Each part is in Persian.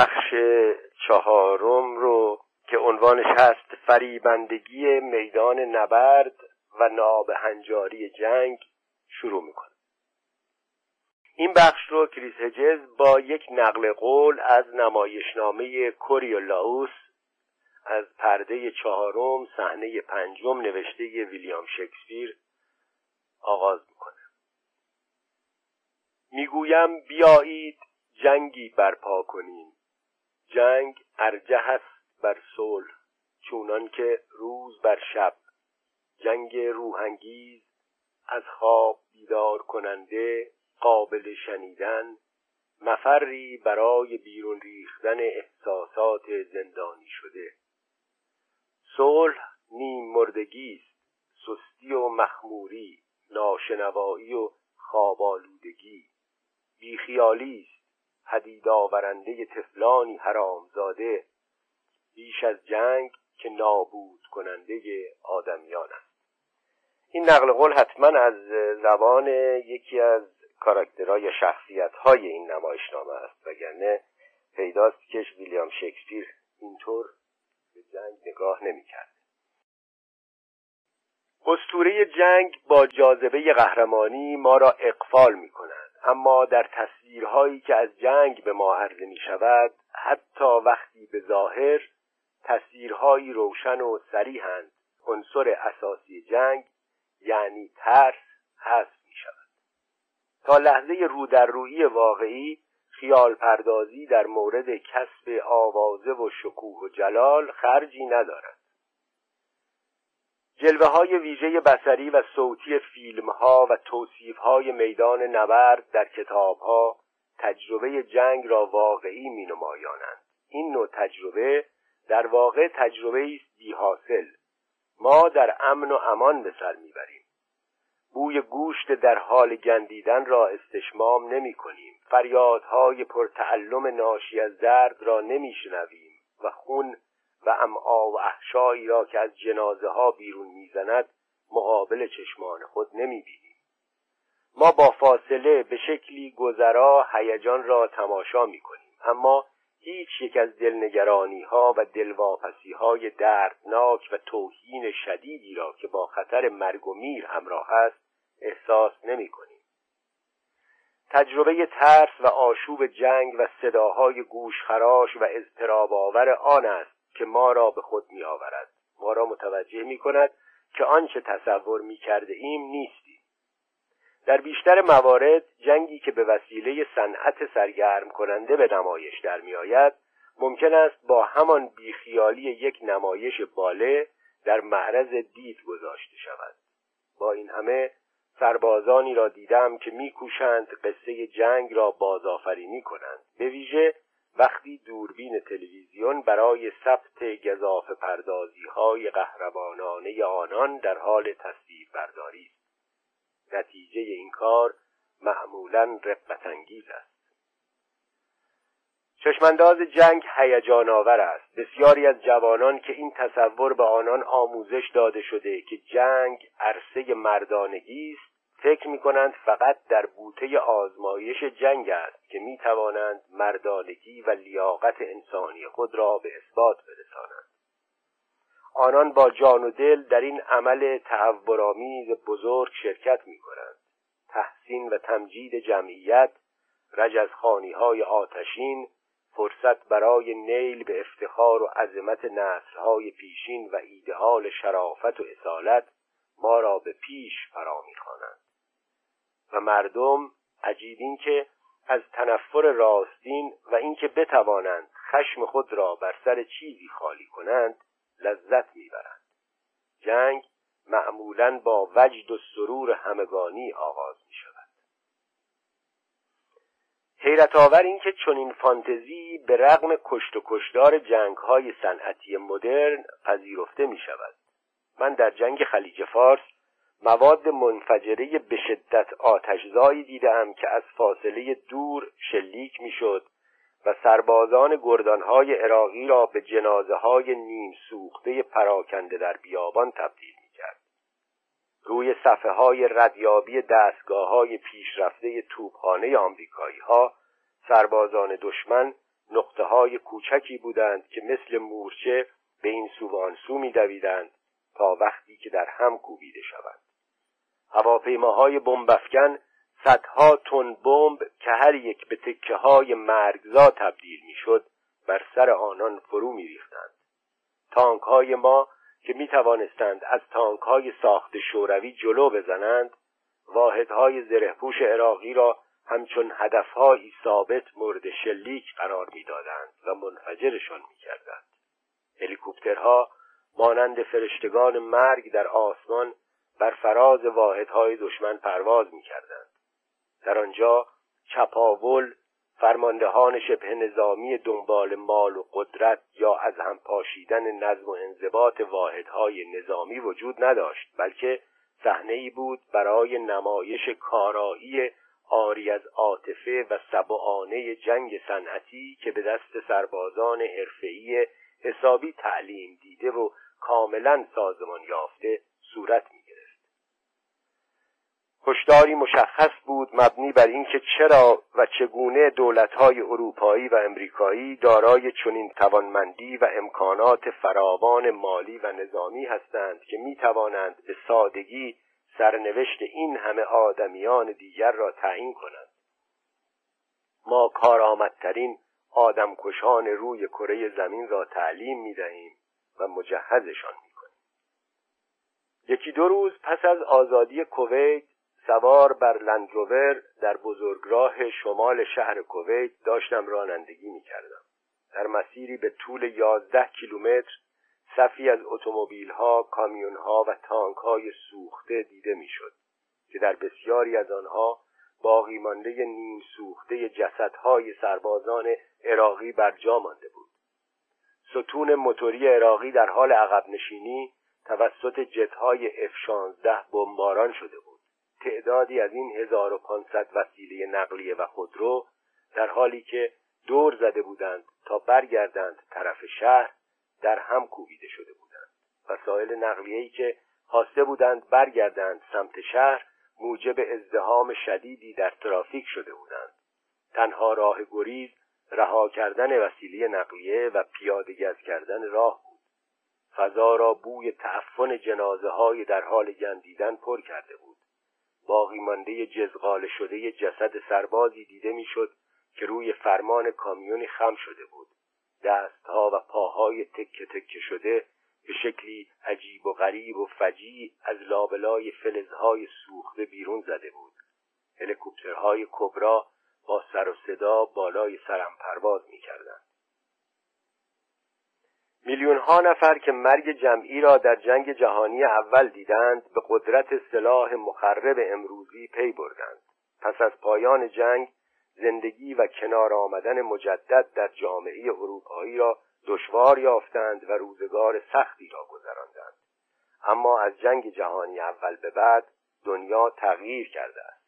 بخش چهارم رو که عنوانش هست فریبندگی میدان نبرد و نابهنجاری جنگ شروع می‌کنه. این بخش رو کریس هجز با یک نقل قول از نمایشنامه کوریولاوس از پرده چهارم صحنه پنجم نوشته ویلیام شکسپیر آغاز می‌کنه. می‌گویم بیایید جنگی برپا کنیم. جنگ ارجه است بر صلح چونان که روز بر شب. جنگ روحانگیز از خواب بیدار کننده قابل شنیدن مفری برای بیرون ریختن احساسات زندانی شده. صلح نیم مردگی است سستی و مخموری ناشنوایی و خوابالودگی بیخیالی است. پدید آورنده تفلانی حرامزاده بیش از جنگ که نابود کننده آدمیان است. این نقل قول حتما از زبان یکی از کاراکترهای یا شخصیت های این نمایشنامه است وگرنه پیداست که ویلیام شکسپیر اینطور به جنگ نگاه نمی‌کرد. اسطوره جنگ با جاذبه قهرمانی ما را اقفال می کند اما در تصویرهایی که از جنگ به ما عرضه می شود حتی وقتی به ظاهر تصویرهایی روشن و سریحند عنصر اساسی جنگ یعنی ترس هست می شود تا لحظه رو در روی واقعی خیال پردازی در مورد کسب آوازه و شکوه و جلال خرجی ندارد. جلوه های ویژه بسری و صوتی فیلم ها و توصیف های میدان نبرد در کتاب ها تجربه جنگ را واقعی می نمایانند. این نوع تجربه در واقع تجربه است حاصل ما در امن و امان به سر می‌بریم. بوی گوشت در حال گندیدن را استشمام نمی کنیم فریادهای پرتعلم ناشی از درد را نمیشنویم و خون و امعا و احشایی را که از جنازه ها بیرون می‌زند مقابل چشمان خود نمی‌بینیم ما با فاصله به شکلی گذرا هیجان را تماشا می‌کنیم اما هیچ یک از دلنگرانی ها و دلواپسی های دردناک و توهین شدیدی را که با خطر مرگ و میر همراه است احساس نمی کنیم. تجربه ترس و آشوب جنگ و صداهای گوشخراش و اضطراب آور آن است که ما را به خود می آورد. ما را متوجه می کند که آنچه تصور می کرده ایم نیستیم. در بیشتر موارد جنگی که به وسیله صنعت سرگرم کننده به نمایش در می آید ممکن است با همان بیخیالی یک نمایش باله در معرض دید گذاشته شود با این همه سربازانی را دیدم که میکوشند قصه جنگ را بازآفرینی کنند به ویژه وقتی دوربین تلویزیون برای ثبت گذاف پردازی های قهرمانانه آنان در حال تصویر برداری است. نتیجه این کار معمولا رقبت انگیز است. چشمانداز جنگ هیجان آور است. بسیاری از جوانان که این تصور به آنان آموزش داده شده که جنگ عرصه مردانگی است فکر می کنند فقط در بوته آزمایش جنگ است که می توانند مردانگی و لیاقت انسانی خود را به اثبات برسانند. آنان با جان و دل در این عمل تهورآمیز بزرگ شرکت می کنند تحسین و تمجید جمعیت رجزخانی های آتشین فرصت برای نیل به افتخار و عظمت نسلهای پیشین و ایدهال شرافت و اصالت ما را به پیش فرا می‌خوانند. و مردم عجیب این که از تنفر راستین و اینکه بتوانند خشم خود را بر سر چیزی خالی کنند لذت می‌برند. جنگ معمولا با وجد و سرور همگانی آغاز می شود حیرت آور این که چنین فانتزی به رغم کشت و کشدار جنگ های صنعتی مدرن پذیرفته می شود من در جنگ خلیج فارس مواد منفجره به شدت آتشزایی دیدم که از فاصله دور شلیک می‌شد و سربازان گردانهای عراقی را به جنازه های نیم سوخته پراکنده در بیابان تبدیل می‌کرد. روی صفحه های ردیابی دستگاه های پیشرفته توپخانه آمریکایی ها سربازان دشمن نقطه های کوچکی بودند که مثل مورچه به این سو و آن تا وقتی که در هم کوبیده شوند. هواپیماهای بمبافکن صدها تن بمب که هر یک به تکه های مرگزا تبدیل می‌شد بر سر آنان فرو میریختند. تانک های ما که می توانستند از تانک های ساخت شوروی جلو بزنند واحدهای زرهپوش عراقی را همچون هدفهایی ثابت مورد شلیک قرار می‌دادند و منفجرشان می‌کردند. هلیکوپترها مانند فرشتگان مرگ در آسمان بر فراز واحدهای دشمن پرواز می‌کردند. در آنجا چپاول فرماندهان شبه نظامی دنبال مال و قدرت یا از هم پاشیدن نظم و انضباط واحدهای نظامی وجود نداشت بلکه صحنه ای بود برای نمایش کارایی آری از عاطفه و سبعانه جنگ صنعتی که به دست سربازان حرفه‌ای حسابی تعلیم دیده و کاملا سازمان یافته صورت می هشداری مشخص بود مبنی بر اینکه چرا و چگونه دولت‌های اروپایی و امریکایی دارای چنین توانمندی و امکانات فراوان مالی و نظامی هستند که می توانند به سادگی سرنوشت این همه آدمیان دیگر را تعیین کنند ما کارآمدترین آدمکشان روی کره زمین را تعلیم می دهیم و مجهزشان می کنیم. یکی دو روز پس از آزادی کویت سوار بر لندروور در بزرگراه شمال شهر کویت داشتم رانندگی می کردم. در مسیری به طول یازده کیلومتر صفی از اتومبیل‌ها، کامیون‌ها و تانک‌های سوخته دیده می‌شد که در بسیاری از آنها باقی مانده نیم سوخته جسدهای سربازان عراقی بر جا مانده بود. ستون موتوری عراقی در حال عقب نشینی توسط جتهای F-16 بمباران شده بود. تعدادی از این 1500 وسیله نقلیه و خودرو در حالی که دور زده بودند تا برگردند طرف شهر در هم کوبیده شده بودند. وسایل نقلیه‌ای که خواسته بودند برگردند سمت شهر موجب ازدهام شدیدی در ترافیک شده بودند. تنها راه گریز رها کردن وسیله نقلیه و پیاده گز کردن راه بود. فضا را بوی تعفن جنازه های در حال گندیدن پر کرده بود. باقی مانده جزغال شده جسد سربازی دیده می‌شد که روی فرمان کامیونی خم شده بود. دستها و پاهای تکه تکه شده به شکلی عجیب و غریب و فجی از لابلای فلزهای سوخته بیرون زده بود. هلیکوپترهای کبرا با سر و صدا بالای سرم پرواز می‌کردند. میلیون ها نفر که مرگ جمعی را در جنگ جهانی اول دیدند به قدرت سلاح مخرب امروزی پی بردند. پس از پایان جنگ زندگی و کنار آمدن مجدد در جامعه اروپایی را دشوار یافتند و روزگار سختی را گذراندند. اما از جنگ جهانی اول به بعد دنیا تغییر کرده است.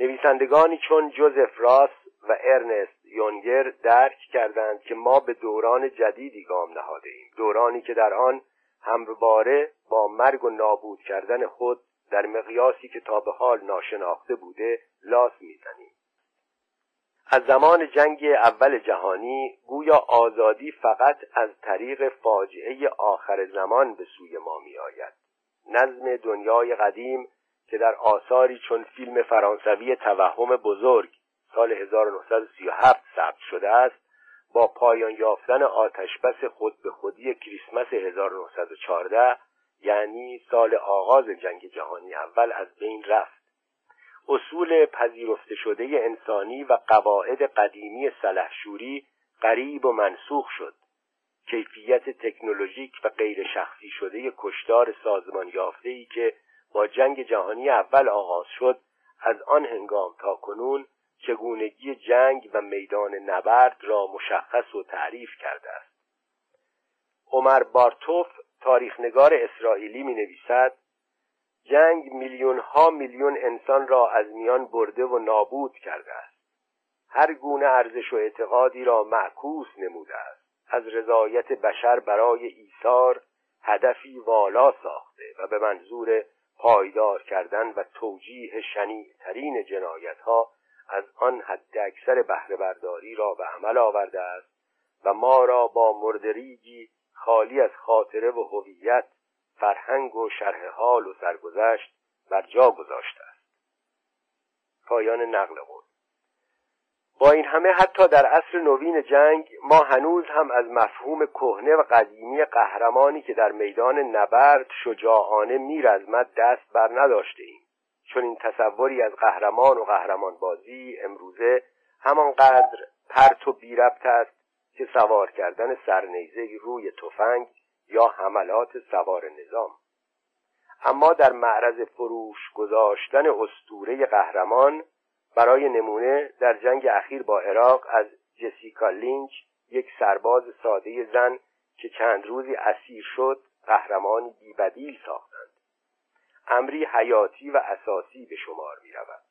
نویسندگانی چون جوزف راس و ارنست یونگر درک کردند که ما به دوران جدیدی گام نهاده ایم. دورانی که در آن همواره با مرگ و نابود کردن خود در مقیاسی که تا به حال ناشناخته بوده لاس می‌زنیم. از زمان جنگ اول جهانی گویا آزادی فقط از طریق فاجعه آخر زمان به سوی ما می آید نظم دنیای قدیم که در آثاری چون فیلم فرانسوی توهم بزرگ سال 1937 ثبت شده است با پایان یافتن آتشبس خود به خودی کریسمس 1914 یعنی سال آغاز جنگ جهانی اول از بین رفت. اصول پذیرفته شده انسانی و قواعد قدیمی سلحشوری قریب و منسوخ شد. کیفیت تکنولوژیک و غیر شخصی شده کشتار سازمان یافته ای که با جنگ جهانی اول آغاز شد از آن هنگام تا کنون چگونگی جنگ و میدان نبرد را مشخص و تعریف کرده است. عمر بارتوف تاریخنگار اسرائیلی می نویسد جنگ میلیون ها میلیون انسان را از میان برده و نابود کرده است. هر گونه ارزش و اعتقادی را معکوس نموده است. از رضایت بشر برای ایثار هدفی والا ساخته و به منظور پایدار کردن و توجیه شنیعترین جنایت ها از آن حد اکثر بهره برداری را به عمل آورده است و ما را با مردریجی خالی از خاطره و هویت فرهنگ و شرح حال و سرگذشت بر جا گذاشته است. پایان نقل قول. با این همه حتی در عصر نوین جنگ ما هنوز هم از مفهوم کهنه و قدیمی قهرمانی که در میدان نبرد شجاعانه میرزمد دست بر نداشته ایم چون این تصوری از قهرمان و قهرمان بازی امروزه همانقدر پرت و بیربط است که سوار کردن سرنیزه روی تفنگ یا حملات سوار نظام. اما در معرض فروش گذاشتن استوره قهرمان برای نمونه در جنگ اخیر با عراق از جسیکا لینچ یک سرباز ساده زن که چند روزی اسیر شد قهرمانی بیبدیل ساختند امری حیاتی و اساسی به شمار می رود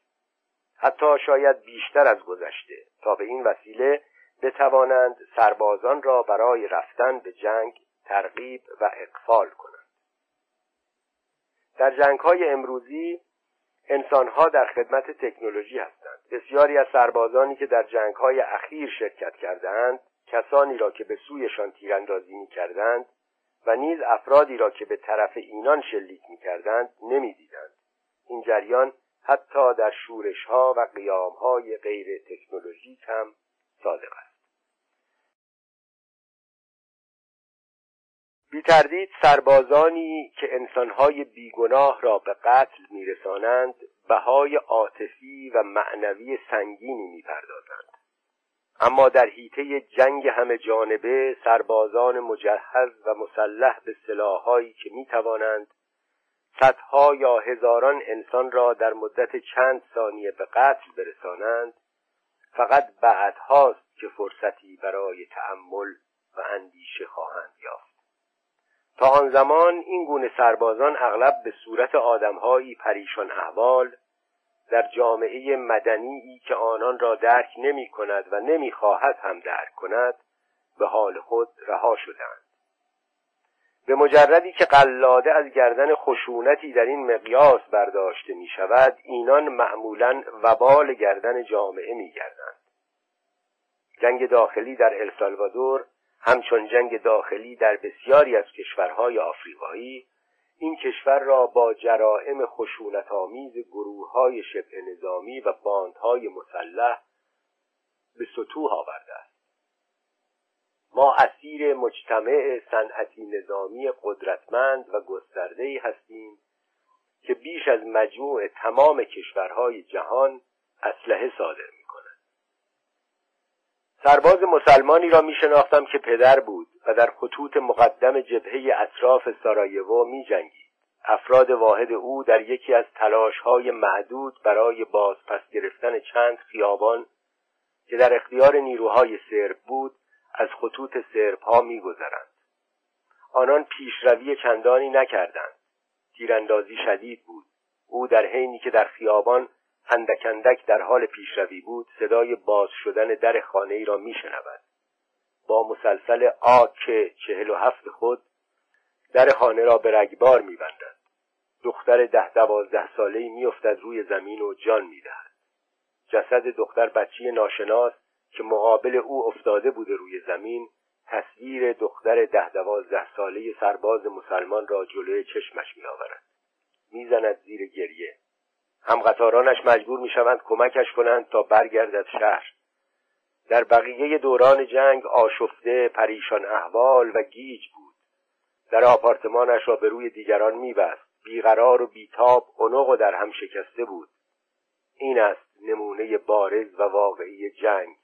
حتی شاید بیشتر از گذشته تا به این وسیله بتوانند سربازان را برای رفتن به جنگ ترغیب و اقفال کنند. در جنگ های امروزی انسانها در خدمت تکنولوژی هستند. بسیاری از سربازانی که در جنگ های اخیر شرکت کردهاند کسانی را که به سویشان تیراندازی می کردند و نیز افرادی را که به طرف اینان شلیک می کردند نمی دیدند. این جریان حتی در شورش ها و قیام های غیر تکنولوژیک هم صادق است بی تردید سربازانی که انسانهای بیگناه را به قتل میرسانند بهای عاطفی و معنوی سنگینی می‌پردازند اما در حیطه جنگ همه جانبه سربازان مجهز و مسلح به سلاحهایی که می‌توانند صدها یا هزاران انسان را در مدت چند ثانیه به قتل برسانند فقط بعدهاست که فرصتی برای تأمل و اندیشه خواهند یافت. تا آن زمان این گونه سربازان اغلب به صورت آدمهایی پریشان احوال در جامعه مدنی که آنان را درک نمی کند و نمی خواهد هم درک کند به حال خود رها شدند به مجردی که قلاده از گردن خشونتی در این مقیاس برداشته می شود اینان معمولا وبال گردن جامعه می گردند. جنگ داخلی در السالوادور همچون جنگ داخلی در بسیاری از کشورهای آفریقایی این کشور را با جرائم خشونت آمیز گروه های شبه نظامی و باندهای مسلح به سطوح آورده است. ما اسیر مجتمع صنعتی نظامی قدرتمند و گسترده‌ای هستیم که بیش از مجموع تمام کشورهای جهان اسلحه صادر سرباز مسلمانی را می شناختم که پدر بود و در خطوط مقدم جبهه اطراف سارایوو می جنگید. افراد واحد او در یکی از های معدود برای بازپس گرفتن چند خیابان که در اختیار نیروهای سرب بود از خطوط سرب ها می گذرند. آنان پیشروی چندانی نکردند. تیراندازی شدید بود. او در حینی که در خیابان اندک اندک در حال پیشروی بود صدای باز شدن در خانه ای را میشنود. با مسلسل آک چهل و هفت خود در خانه را به رگبار میبندد. دختر ده دوازده ساله ای میافتد روی زمین و جان می‌دهد. جسد دختر بچی ناشناس که مقابل او افتاده بوده روی زمین تصویر دختر ده دوازده ساله سرباز مسلمان را جلوی چشمش میآورد. می‌زند زیر گریه. همقطارانش مجبور می‌شوند کمکش کنند تا برگردد شهر. در بقیه دوران جنگ آشفته پریشان احوال و گیج بود. در آپارتمانش را به روی دیگران میبست. بیقرار و بیتاب عنق و در هم شکسته بود. این است نمونه بارز و واقعی جنگ.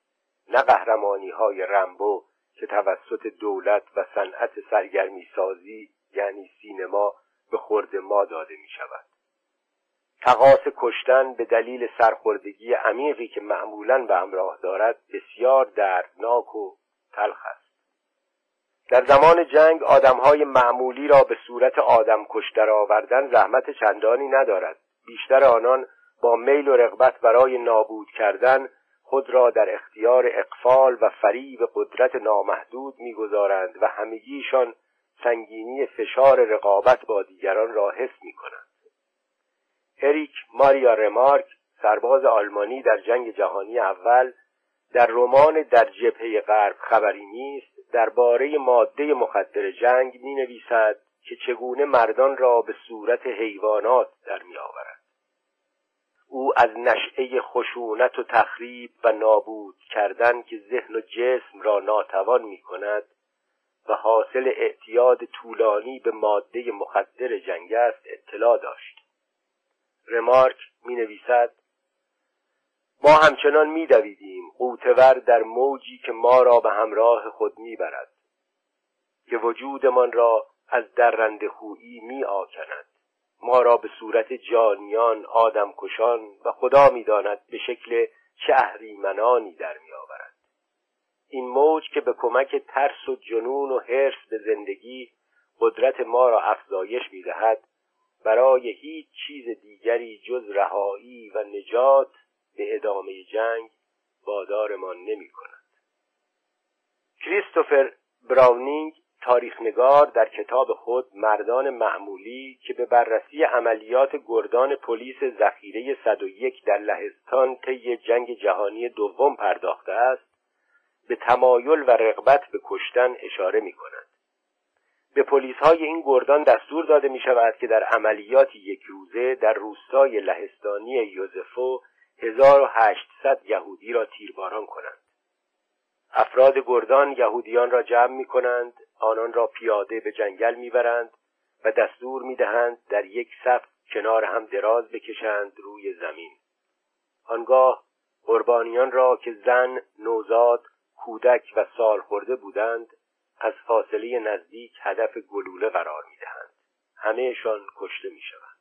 نه قهرمانی های رمبو که توسط دولت و صنعت سرگرمی سازی یعنی سینما به خورد ما داده می شود تقاس کشتن به دلیل سرخوردگی عمیقی که معمولا به همراه دارد بسیار دردناک و تلخ است در زمان جنگ آدمهای معمولی را به صورت آدم کشتر آوردن زحمت چندانی ندارد بیشتر آنان با میل و رغبت برای نابود کردن خود را در اختیار اقفال و فریب قدرت نامحدود می‌گذارند و همگیشان سنگینی فشار رقابت با دیگران را حس می کنند. اریک ماریا رمارک سرباز آلمانی در جنگ جهانی اول در رمان در جبهه غرب خبری نیست درباره ماده مخدر جنگ می نویسد که چگونه مردان را به صورت حیوانات در می آورد. او از نشعه خشونت و تخریب و نابود کردن که ذهن و جسم را ناتوان می کند و حاصل اعتیاد طولانی به ماده مخدر جنگ است اطلاع داشت رمارک می نویسد ما همچنان می دویدیم قوتور در موجی که ما را به همراه خود می برد که وجودمان را از درنده خویی می آکند ما را به صورت جانیان آدمکشان و خدا می‌داند به شکل چه اهریمنانی در می آورد این موج که به کمک ترس و جنون و حرص به زندگی قدرت ما را افزایش می‌دهد برای هیچ چیز دیگری جز رهایی و نجات به ادامه جنگ وادارمان نمی کند. کریستوفر براونینگ تاریخنگار در کتاب خود مردان معمولی که به بررسی عملیات گردان پلیس ذخیره 101 در لهستان طی جنگ جهانی دوم پرداخته است به تمایل و رغبت به کشتن اشاره می کند به پلیس های این گردان دستور داده می شود که در عملیات یک روزه در روستای لهستانی یوزفو 1800 یهودی را تیرباران کنند. افراد گردان یهودیان را جمع می کنند آنان را پیاده به جنگل می‌برند و دستور می‌دهند در یک صف کنار هم دراز بکشند روی زمین. آنگاه قربانیان را که زن، نوزاد، کودک و سال خورده بودند از فاصله نزدیک هدف گلوله قرار می‌دهند. همهشان کشته می‌شوند.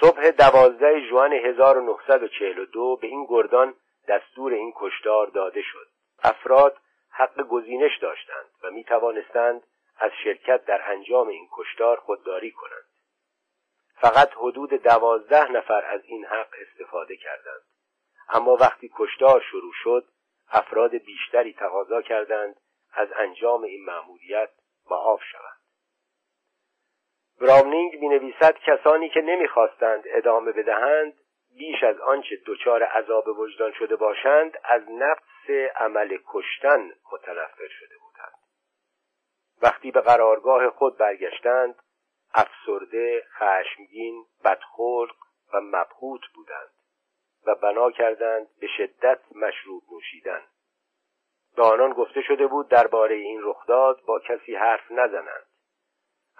صبح دوازده جوان 1942 به این گردان دستور این کشتار داده شد. افراد حق گزینش داشتند و می توانستند از شرکت در انجام این کشتار خودداری کنند. فقط حدود دوازده نفر از این حق استفاده کردند. اما وقتی کشتار شروع شد افراد بیشتری تقاضا کردند از انجام این مأموریت معاف شوند. براونینگ می نویسد کسانی که نمی‌خواستند ادامه بدهند بیش از آنچه دچار عذاب وجدان شده باشند از نفس عمل کشتن متنفر شده بودند. وقتی به قرارگاه خود برگشتند افسرده خشمگین بدخلق و مبهوت بودند و بنا کردند به شدت مشروب نوشیدن. به آنان گفته شده بود درباره این رخداد با کسی حرف نزنند.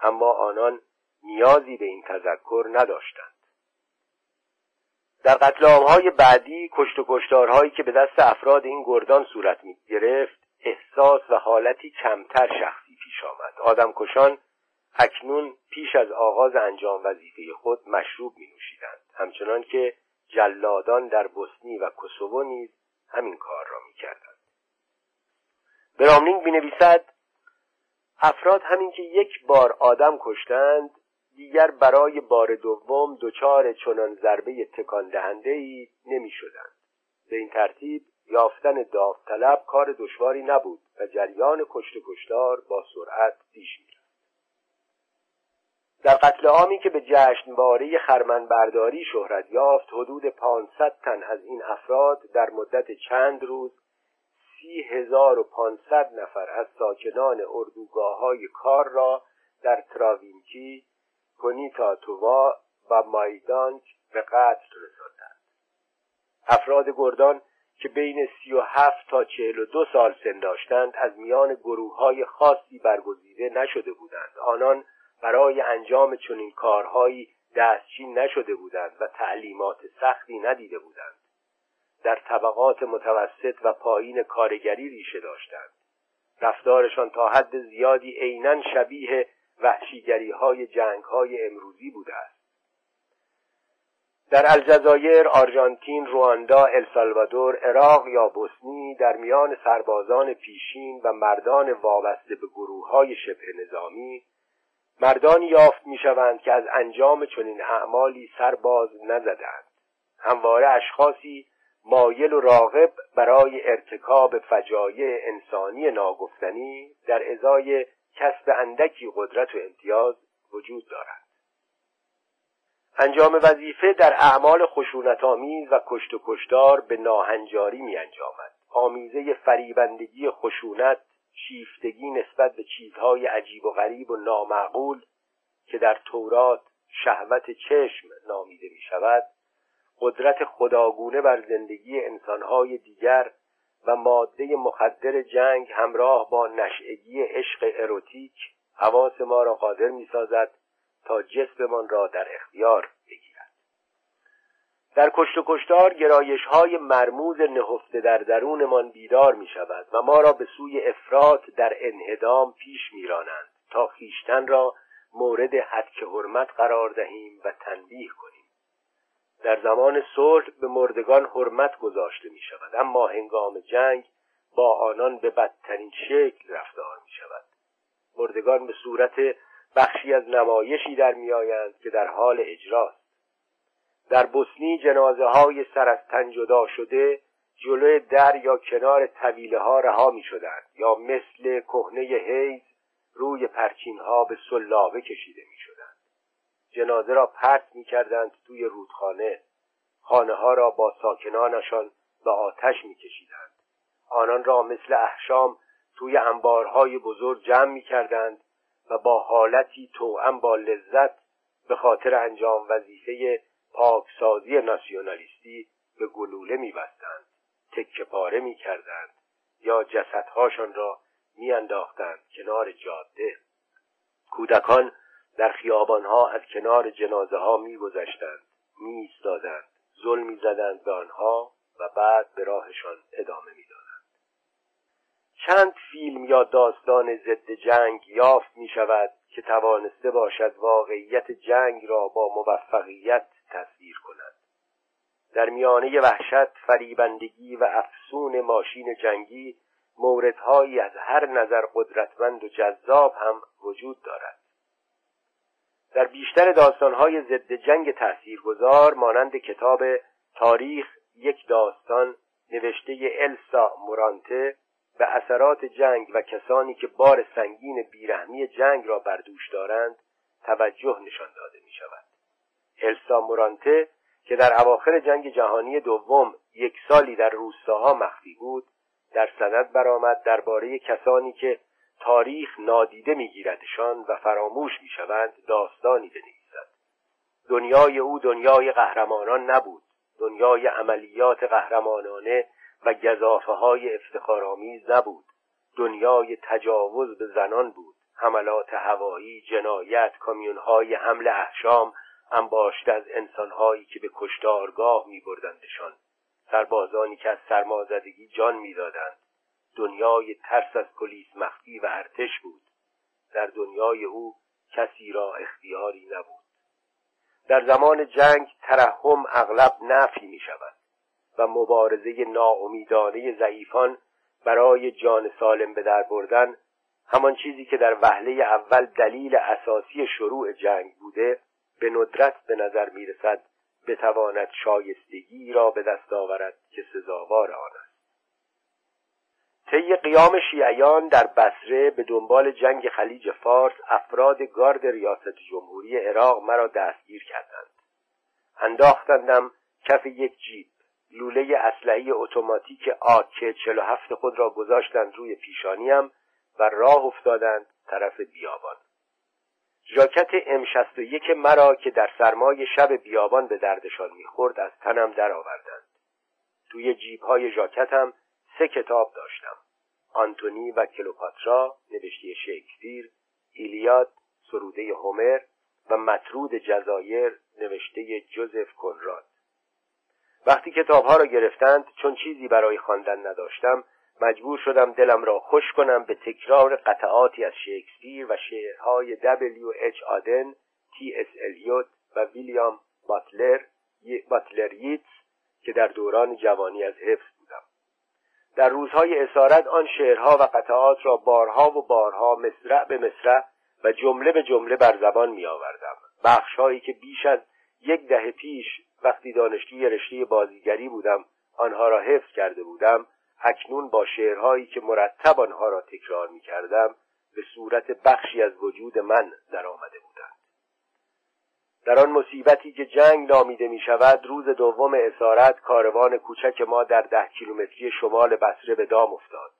اما آنان نیازی به این تذکر نداشتند. در قتل های بعدی کشت و کشتارهایی که به دست افراد این گردان صورت می گرفت احساس و حالتی کمتر شخصی پیش آمد. آدمکشان اکنون پیش از آغاز انجام وظیفه خود مشروب می نوشیدند همچنان که جلادان در بوسنی و کوسوو نیز همین کار را می کردند براملینگ می نویسد افراد همین که یک بار آدم کشتند دیگر برای بار دوم دچار چنان ضربه تکان دهنده ای نمی شدند. به این ترتیب یافتن داوطلب کار دشواری نبود و جریان کشت کشتار با سرعت پیش می در قتل عامی که به جشنواره خرمنبرداری شهرت یافت حدود 500 تن از این افراد در مدت چند روز سی هزار و پانصد نفر از ساکنان اردوگاه های کار را در تراوینکی تووا و مایدانک به قتل رساندند. افراد گردان که بین سی و هفت تا چهل و دو سال سن داشتند از میان گروه های خاصی برگزیده نشده بودند. آنان برای انجام چنین کارهایی دستچین نشده بودند و تعلیمات سختی ندیده بودند. در طبقات متوسط و پایین کارگری ریشه داشتند. رفتارشان تا حد زیادی عینا شبیه وحشیگری های جنگ های امروزی بوده است. در الجزایر، آرژانتین، رواندا، السالوادور، عراق یا بوسنی در میان سربازان پیشین و مردان وابسته به گروه های شبه نظامی مردانی یافت می‌شوند که از انجام چنین اعمالی سرباز نزدند. همواره اشخاصی مایل و راغب برای ارتکاب فجایع انسانی ناگفتنی در ازای کسب اندکی قدرت و امتیاز وجود دارد. انجام وظیفه در اعمال خشونتآمیز و کشت و کشتار به ناهنجاری می انجامد آمیزه فریبندگی خشونت شیفتگی نسبت به چیزهای عجیب و غریب و نامعقول که در تورات شهوت چشم نامیده می شود قدرت خداگونه بر زندگی انسانهای دیگر و ماده مخدر جنگ همراه با نشعگی عشق اروتیک حواس ما را قادر می سازد تا جسممان را در اختیار بگیرد. در کشت و کشتار گرایش های مرموز نهفته در درونمان بیدار می شود و ما را به سوی افراد در انهدام پیش میرانند تا خیشتن را مورد حدک حرمت قرار دهیم و تنبیه کنیم. در زمان صلح به مردگان حرمت گذاشته می شود اما هنگام جنگ با آنان به بدترین شکل رفتار می شود مردگان به صورت بخشی از نمایشی در میآیند که در حال اجراست. در بوسنی جنازه های سر از تن جدا شده جلوی در یا کنار طویله ها رها می شدند یا مثل کهنه حیز روی پرچین ها به سلاوه کشیده می جنازه را پرت می کردند توی رودخانه. خانه ها را با ساکنانشان به آتش می کشیدند آنان را مثل احشام توی انبارهای بزرگ جمع می کردند و با حالتی توأم با لذت به خاطر انجام وظیفه پاکسازی ناسیونالیستی به گلوله میبستند. تکه پاره می‌کردند یا جسدهاشان را میانداختند کنار جاده. کودکان در خیابانها از کنار جنازه ها میگذشتند ظلم می‌زدند به آنها و بعد به راهشان ادامه می‌دادند. چند فیلم یا داستان ضد جنگ یافت می شود که توانسته باشد واقعیت جنگ را با موفقیت تصویر کند. در میانه وحشت فریبندگی و افسون ماشین جنگی موردهایی از هر نظر قدرتمند و جذاب هم وجود دارد. در بیشتر داستانهای ضد جنگ تاثیرگذار مانند کتاب تاریخ یک داستان نوشته السا مورانته به اثرات جنگ و کسانی که بار سنگین بیرحمی جنگ را بر دوش دارند توجه نشان داده می شود السا مورانته که در اواخر جنگ جهانی دوم یک سالی در روستاها مخفی بود در سند برآمد درباره کسانی که تاریخ نادیده میگیردشان و فراموش می‌شوند داستانی بنویسد. دنیای او دنیای قهرمانان نبود. دنیای عملیات قهرمانانه و گذافه های افتخارآمیز نبود. دنیای تجاوز به زنان بود. حملات هوایی جنایت کامیونهای حمل احشام انباشته از انسانهایی که به کشتارگاه می بردندشان سربازانی که از سرمازدگی جان می‌دادند. دنیای ترس از پلیس مخفی و ارتش بود. در دنیای او کسی را اختیاری نبود. در زمان جنگ ترحم اغلب نفی می شود و مبارزه ناامیدانه ضعیفان برای جان سالم به در بردن همان چیزی که در وهله اول دلیل اساسی شروع جنگ بوده به ندرت به نظر می‌رسد بتواند شایستگی را به دست آورد که سزاوار آن است. طی قیام شیعیان در بصره به دنبال جنگ خلیج فارس افراد گارد ریاست جمهوری عراق مرا دستگیر کردند. انداختندم کف یک جیب. لوله اسلحه اتوماتیک آک 47 خود را گذاشتند روی پیشانیم و راه افتادند طرف بیابان. ژاکت ام 61 مرا که در سرمای شب بیابان به دردشان می‌خورد از تنم درآوردند. توی جیب های ژاکتم سه کتاب داشتم. آنتونی و کلوپاترا نوشته شکسپیر ایلیاد سروده هومر و مطرود جزایر نوشته جوزف کنراد. وقتی کتابها را گرفتند چون چیزی برای خواندن نداشتم مجبور شدم دلم را خوش کنم به تکرار قطعاتی از شکسپیر و شعرهای دبلیو اچ آدن تی اس الیوت و ویلیام باتلر باتلریتس که در دوران جوانی از حفظ در روزهای اسارت آن شعرها و قطعات را بارها و بارها مصرع به مصرع و جمله به جمله بر زبان می آوردم بخشهایی که بیش از یک دهه پیش وقتی دانشجوی رشته بازیگری بودم آنها را حفظ کرده بودم اکنون با شعرهایی که مرتب آنها را تکرار می کردم به صورت بخشی از وجود من در آمده بودند. در آن مصیبتی که جنگ نامیده می شود روز دوم اسارت کاروان کوچک ما در ده کیلومتری شمال بصره به دام افتاد.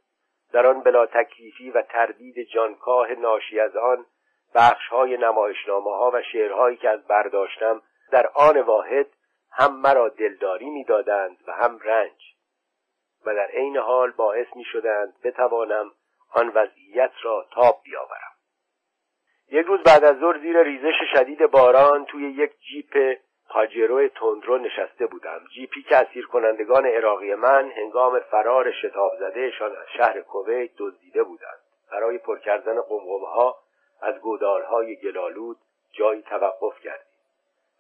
در آن بلا تکلیفی و تردید جانکاه ناشی از آن بخش های نمایشنامه ها و شعرهایی که از برداشتم در آن واحد هم مرا دلداری می‌دادند و هم رنج. و در عین حال باعث می شدند بتوانم آن وضعیت را تاب بیاورم. یک روز بعد از ظهر زیر ریزش شدید باران توی یک جیپ پاجرو تندرو نشسته بودم. جیپی که اسیر کنندگان عراقی من هنگام فرار شتاب زدهشان از شهر کویت دزدیده بودند. برای پر کردن ها از گودالهای گلالود جایی توقف کردیم.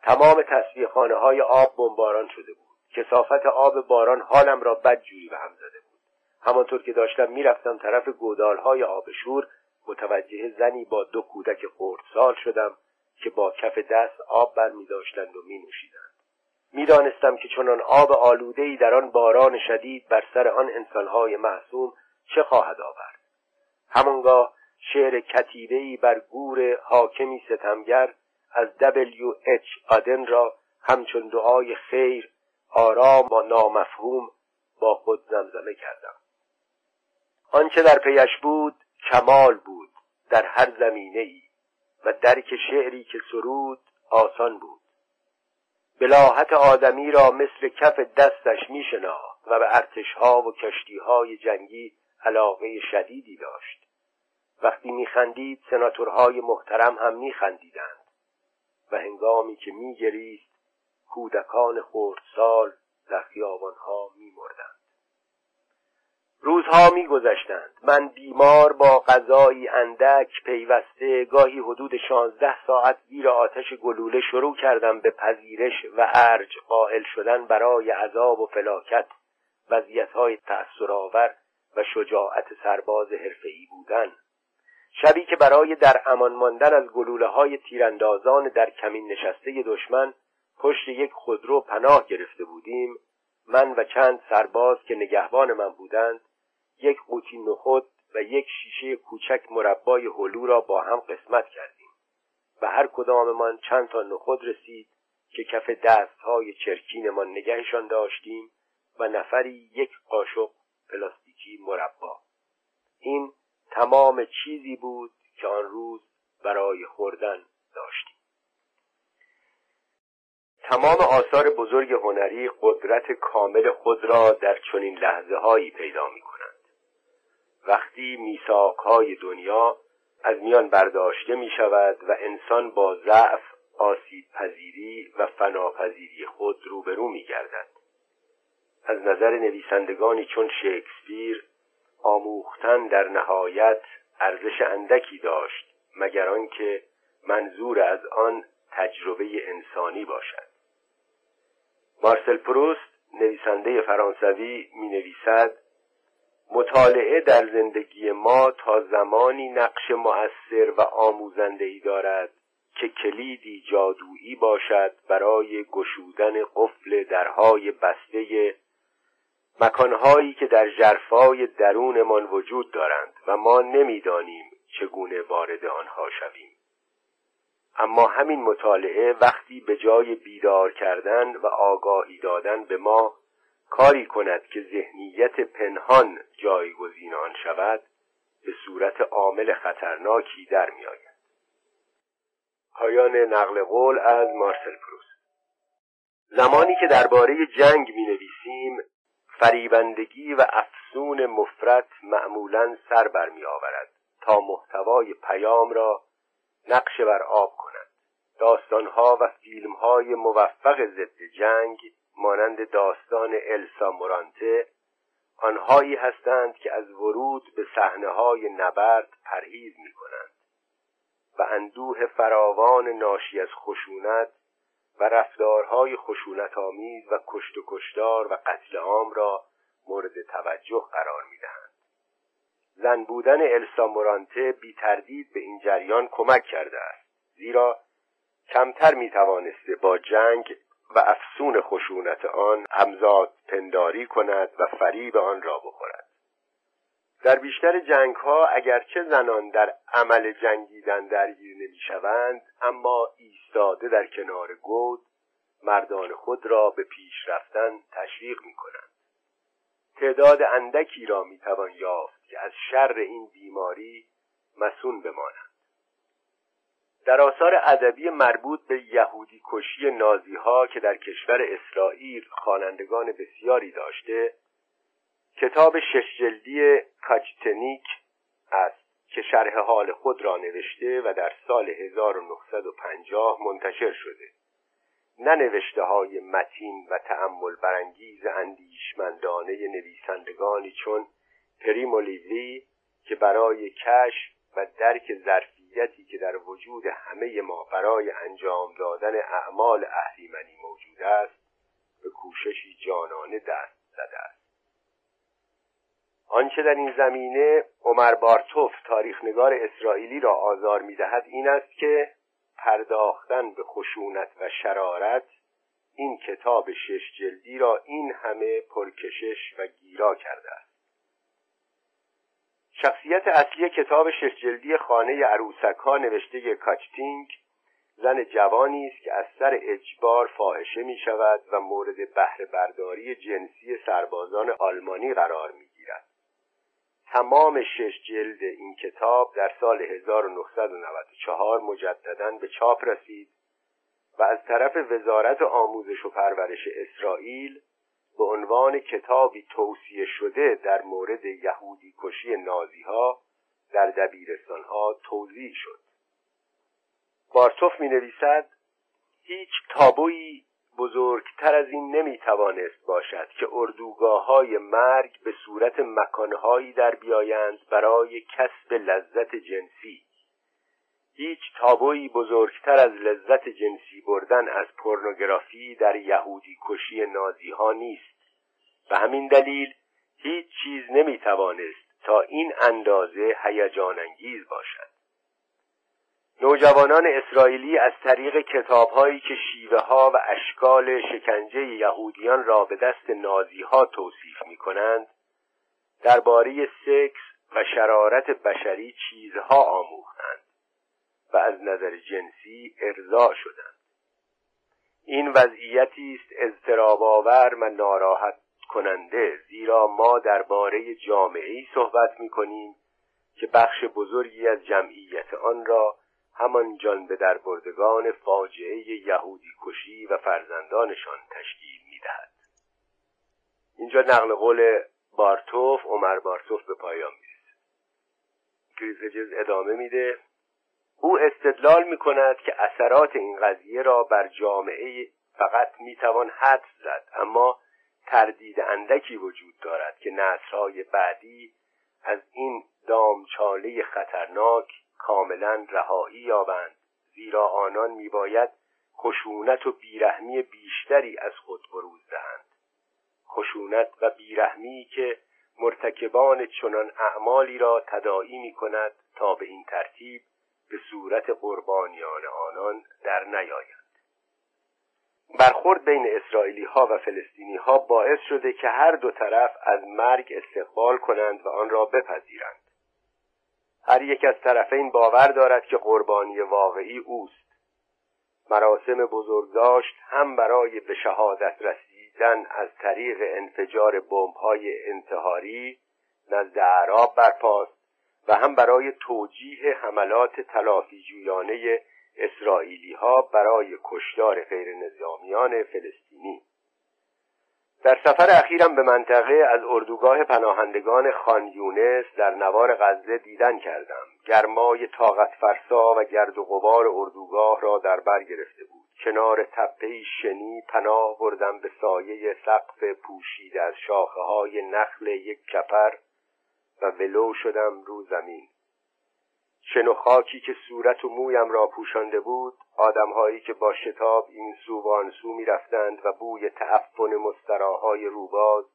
تمام تصویه خانه های آب بمباران شده بود. کسافت آب باران حالم را بدجوری به هم زده بود. همانطور که داشتم می‌رفتم طرف گودالهای آب شور متوجه زنی با دو کودک خردسال شدم که با کف دست آب بر می داشتند و می نوشیدند. می دانستم که چنان آب آلوده ای در آن باران شدید بر سر آن انسانهای معصوم چه خواهد آورد. همانگاه شعر کتیبه بر گور حاکمی ستمگر از دبلیو اچ آدن را همچون دعای خیر آرام و نامفهوم با خود زمزمه کردم. آنچه در پیش بود کمال بود در هر زمینه ای و درک شعری که سرود آسان بود. بلاحت آدمی را مثل کف دستش می و به ارتشها و کشتیهای جنگی علاقه شدیدی داشت. وقتی میخندید سناتورهای محترم هم میخندیدند و هنگامی که میگریست کودکان خردسال در خیابانها میمردند. روزها میگذشتند. من بیمار با غذایی اندک پیوسته گاهی حدود شانزده ساعت زیر آتش گلوله شروع کردم به پذیرش و ارج قائل شدن برای عذاب و فلاکت وضعیتهای تأثرآور و شجاعت سرباز حرفهای بودن. شبی که برای در امان ماندن از گلوله های تیراندازان در کمین نشسته دشمن پشت یک خودرو پناه گرفته بودیم من و چند سرباز که نگهبان من بودند یک قوطی نخود و یک شیشه کوچک مربای هلو را با هم قسمت کردیم و هر کداممان چند تا نخود رسید که کف دستهای چرکینمان نگهشان داشتیم و نفری یک قاشق پلاستیکی مربا. این تمام چیزی بود که آن روز برای خوردن داشتیم. تمام آثار بزرگ هنری قدرت کامل خود را در چنین لحظه هایی پیدا می وقتی میساک های دنیا از میان برداشته می شود و انسان با ضعف آسیب پذیری و فناپذیری خود روبرو می گردد از نظر نویسندگانی چون شکسپیر آموختن در نهایت ارزش اندکی داشت مگر آنکه منظور از آن تجربه انسانی باشد. مارسل پروست نویسنده فرانسوی می نویسد مطالعه در زندگی ما تا زمانی نقش مؤثر و آموزنده ای دارد که کلیدی جادویی باشد برای گشودن قفل درهای بسته مکانهایی که در جرفای درونمان وجود دارند و ما نمی‌دانیم چگونه وارد آنها شویم. اما همین مطالعه وقتی به جای بیدار کردن و آگاهی دادن به ما کاری کند که ذهنیت پنهان جایگزین آن شود به صورت عامل خطرناکی در میآید پایان نقل قول از مارسل پروست زمانی که درباره جنگ می نویسیم فریبندگی و افسون مفرت معمولا سر برمی آورد تا محتوای پیام را نقش بر آب کند. داستانها و فیلمهای موفق ضد جنگ مانند داستان السا مورانته آنهایی هستند که از ورود به صحنه های نبرد پرهیز می کنند و اندوه فراوان ناشی از خشونت و رفتارهای خشونت آمیز و کشت و کشتار و قتل عام را مورد توجه قرار می‌دهند. زن بودن السا مورانته بی تردید به این جریان کمک کرده است زیرا کمتر می توانسته با جنگ و افسون خشونت آن همزاد پنداری کند و فریب آن را بخورد. در بیشتر جنگ ها اگرچه زنان در عمل جنگیدن درگیر نمی شوند اما ایستاده در کنار گود مردان خود را به پیش رفتن تشویق می کنند تعداد اندکی را می توان یافت که از شر این بیماری مسون بمانند در آثار ادبی مربوط به یهودی کشی نازی ها که در کشور اسرائیل خوانندگان بسیاری داشته کتاب شش جلدی کاچتنیک است که شرح حال خود را نوشته و در سال 1950 منتشر شده. نه نوشته های متین و تأمل برانگیز اندیشمندانه نویسندگانی چون پریمولیوی که برای کشف و درک ظرفیتی که در وجود همه ما برای انجام دادن اعمال اهریمنی موجود است به کوششی جانانه دست زده است. آنچه در این زمینه عمر بارتوف تاریخنگار اسرائیلی را آزار می‌دهد این است که پرداختن به خشونت و شرارت این کتاب شش جلدی را این همه پرکشش و گیرا کرده است. شخصیت اصلی کتاب شش جلدی خانه عروسک ها نوشته کاچتینگ زن جوانی است که از سر اجبار فاحشه می شود و مورد بهره برداری جنسی سربازان آلمانی قرار می گیرد. تمام شش جلد این کتاب در سال 1994 مجددا به چاپ رسید و از طرف وزارت آموزش و پرورش اسرائیل به عنوان کتابی توصیه شده در مورد یهودی کشی نازی ها در دبیرستان ها توضیح شد. بارتوف می نویسد هیچ تابویی بزرگتر از این نمی توانست باشد که اردوگاه های مرگ به صورت مکانهایی در بیایند برای کسب لذت جنسی. هیچ تابویی بزرگتر از لذت جنسی بردن از پورنوگرافی در یهودی کشی نازی ها نیست. و همین دلیل هیچ چیز نمی توانست تا این اندازه هیجان انگیز باشد. نوجوانان اسرائیلی از طریق کتابهایی که شیوه ها و اشکال شکنجه یهودیان را به دست نازی ها توصیف می کنند درباره سکس و شرارت بشری چیزها آموختند و از نظر جنسی ارضا شدند. این وضعیتی است اضطراب آور و ناراحت کننده زیرا ما درباره جامعه صحبت می کنیم که بخش بزرگی از جمعیت آن را همان جان به در بردگان فاجعه یهودی کشی و فرزندانشان تشکیل می‌دهد. اینجا نقل قول بارتوف عمر بارتوف به پایان می‌رسه کریزجز ادامه میده. او استدلال می کند که اثرات این قضیه را بر جامعه فقط می‌توان حد زد اما تردید اندکی وجود دارد که نسلهای بعدی از این دامچاله خطرناک کاملا رهایی یابند زیرا آنان میباید خشونت و بیرحمی بیشتری از خود بروز دهند. خشونت و بیرحمی که مرتکبان چنان اعمالی را تداعی می کند تا به این ترتیب به صورت قربانیان آنان در نیایند برخورد بین اسرائیلی ها و فلسطینی ها باعث شده که هر دو طرف از مرگ استقبال کنند و آن را بپذیرند. هر یک از طرفین باور دارد که قربانی واقعی اوست. مراسم بزرگداشت هم برای به شهادت رسیدن از طریق انفجار بمب‌های انتحاری نزد اعراب برپاست و هم برای توجیه حملات تلافی جویانه اسرائیلی ها برای کشتار غیر نظامیان فلسطینی. در سفر اخیرم به منطقه از اردوگاه پناهندگان خان یونس در نوار غزه دیدن کردم. گرمای طاقت فرسا و گرد و غبار اردوگاه را در بر گرفته بود. کنار تپه شنی پناه بردم به سایه سقف پوشیده از شاخه های نخل یک کپر و ولو شدم رو زمین. شن و خاکی که صورت و مویم را پوشانده بود آدمهایی که با شتاب این سو و آن سو می‌رفتند و بوی تعفن مستراهای روباز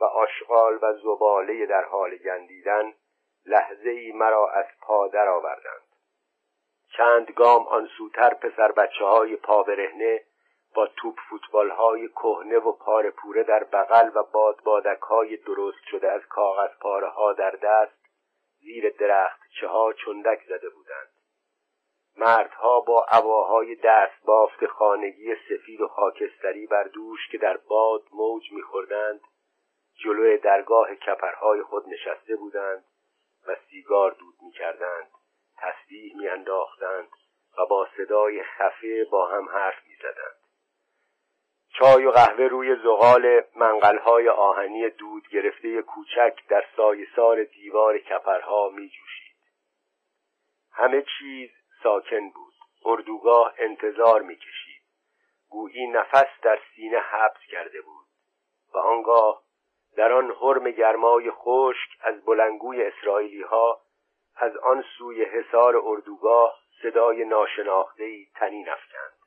و آشغال و زباله در حال گندیدن لحظه ای مرا از پا آوردند چند گام آن سوتر پسر بچه های پا برهنه با توپ فوتبال های کهنه و پاره پوره در بغل و باد بادک های درست شده از کاغذ پاره ها در دست زیر درخت چه ها چندک زده بودند. مردها با عباهای دست بافت خانگی سفید و خاکستری بر دوش که در باد موج میخوردند جلوی درگاه کپرهای خود نشسته بودند و سیگار دود می‌کردند تسبیح میانداختند و با صدای خفه با هم حرف می‌زدند. چای و قهوه روی زغال منقلهای آهنی دود گرفته کوچک در سایسار دیوار کپرها می جوشید. همه چیز ساکن بود. اردوگاه انتظار می کشید گویی نفس در سینه حبس کرده بود و آنگاه در آن حرم گرمای خشک از بلنگوی اسرائیلی ها از آن سوی حصار اردوگاه صدای ناشناختهای تنین افکند.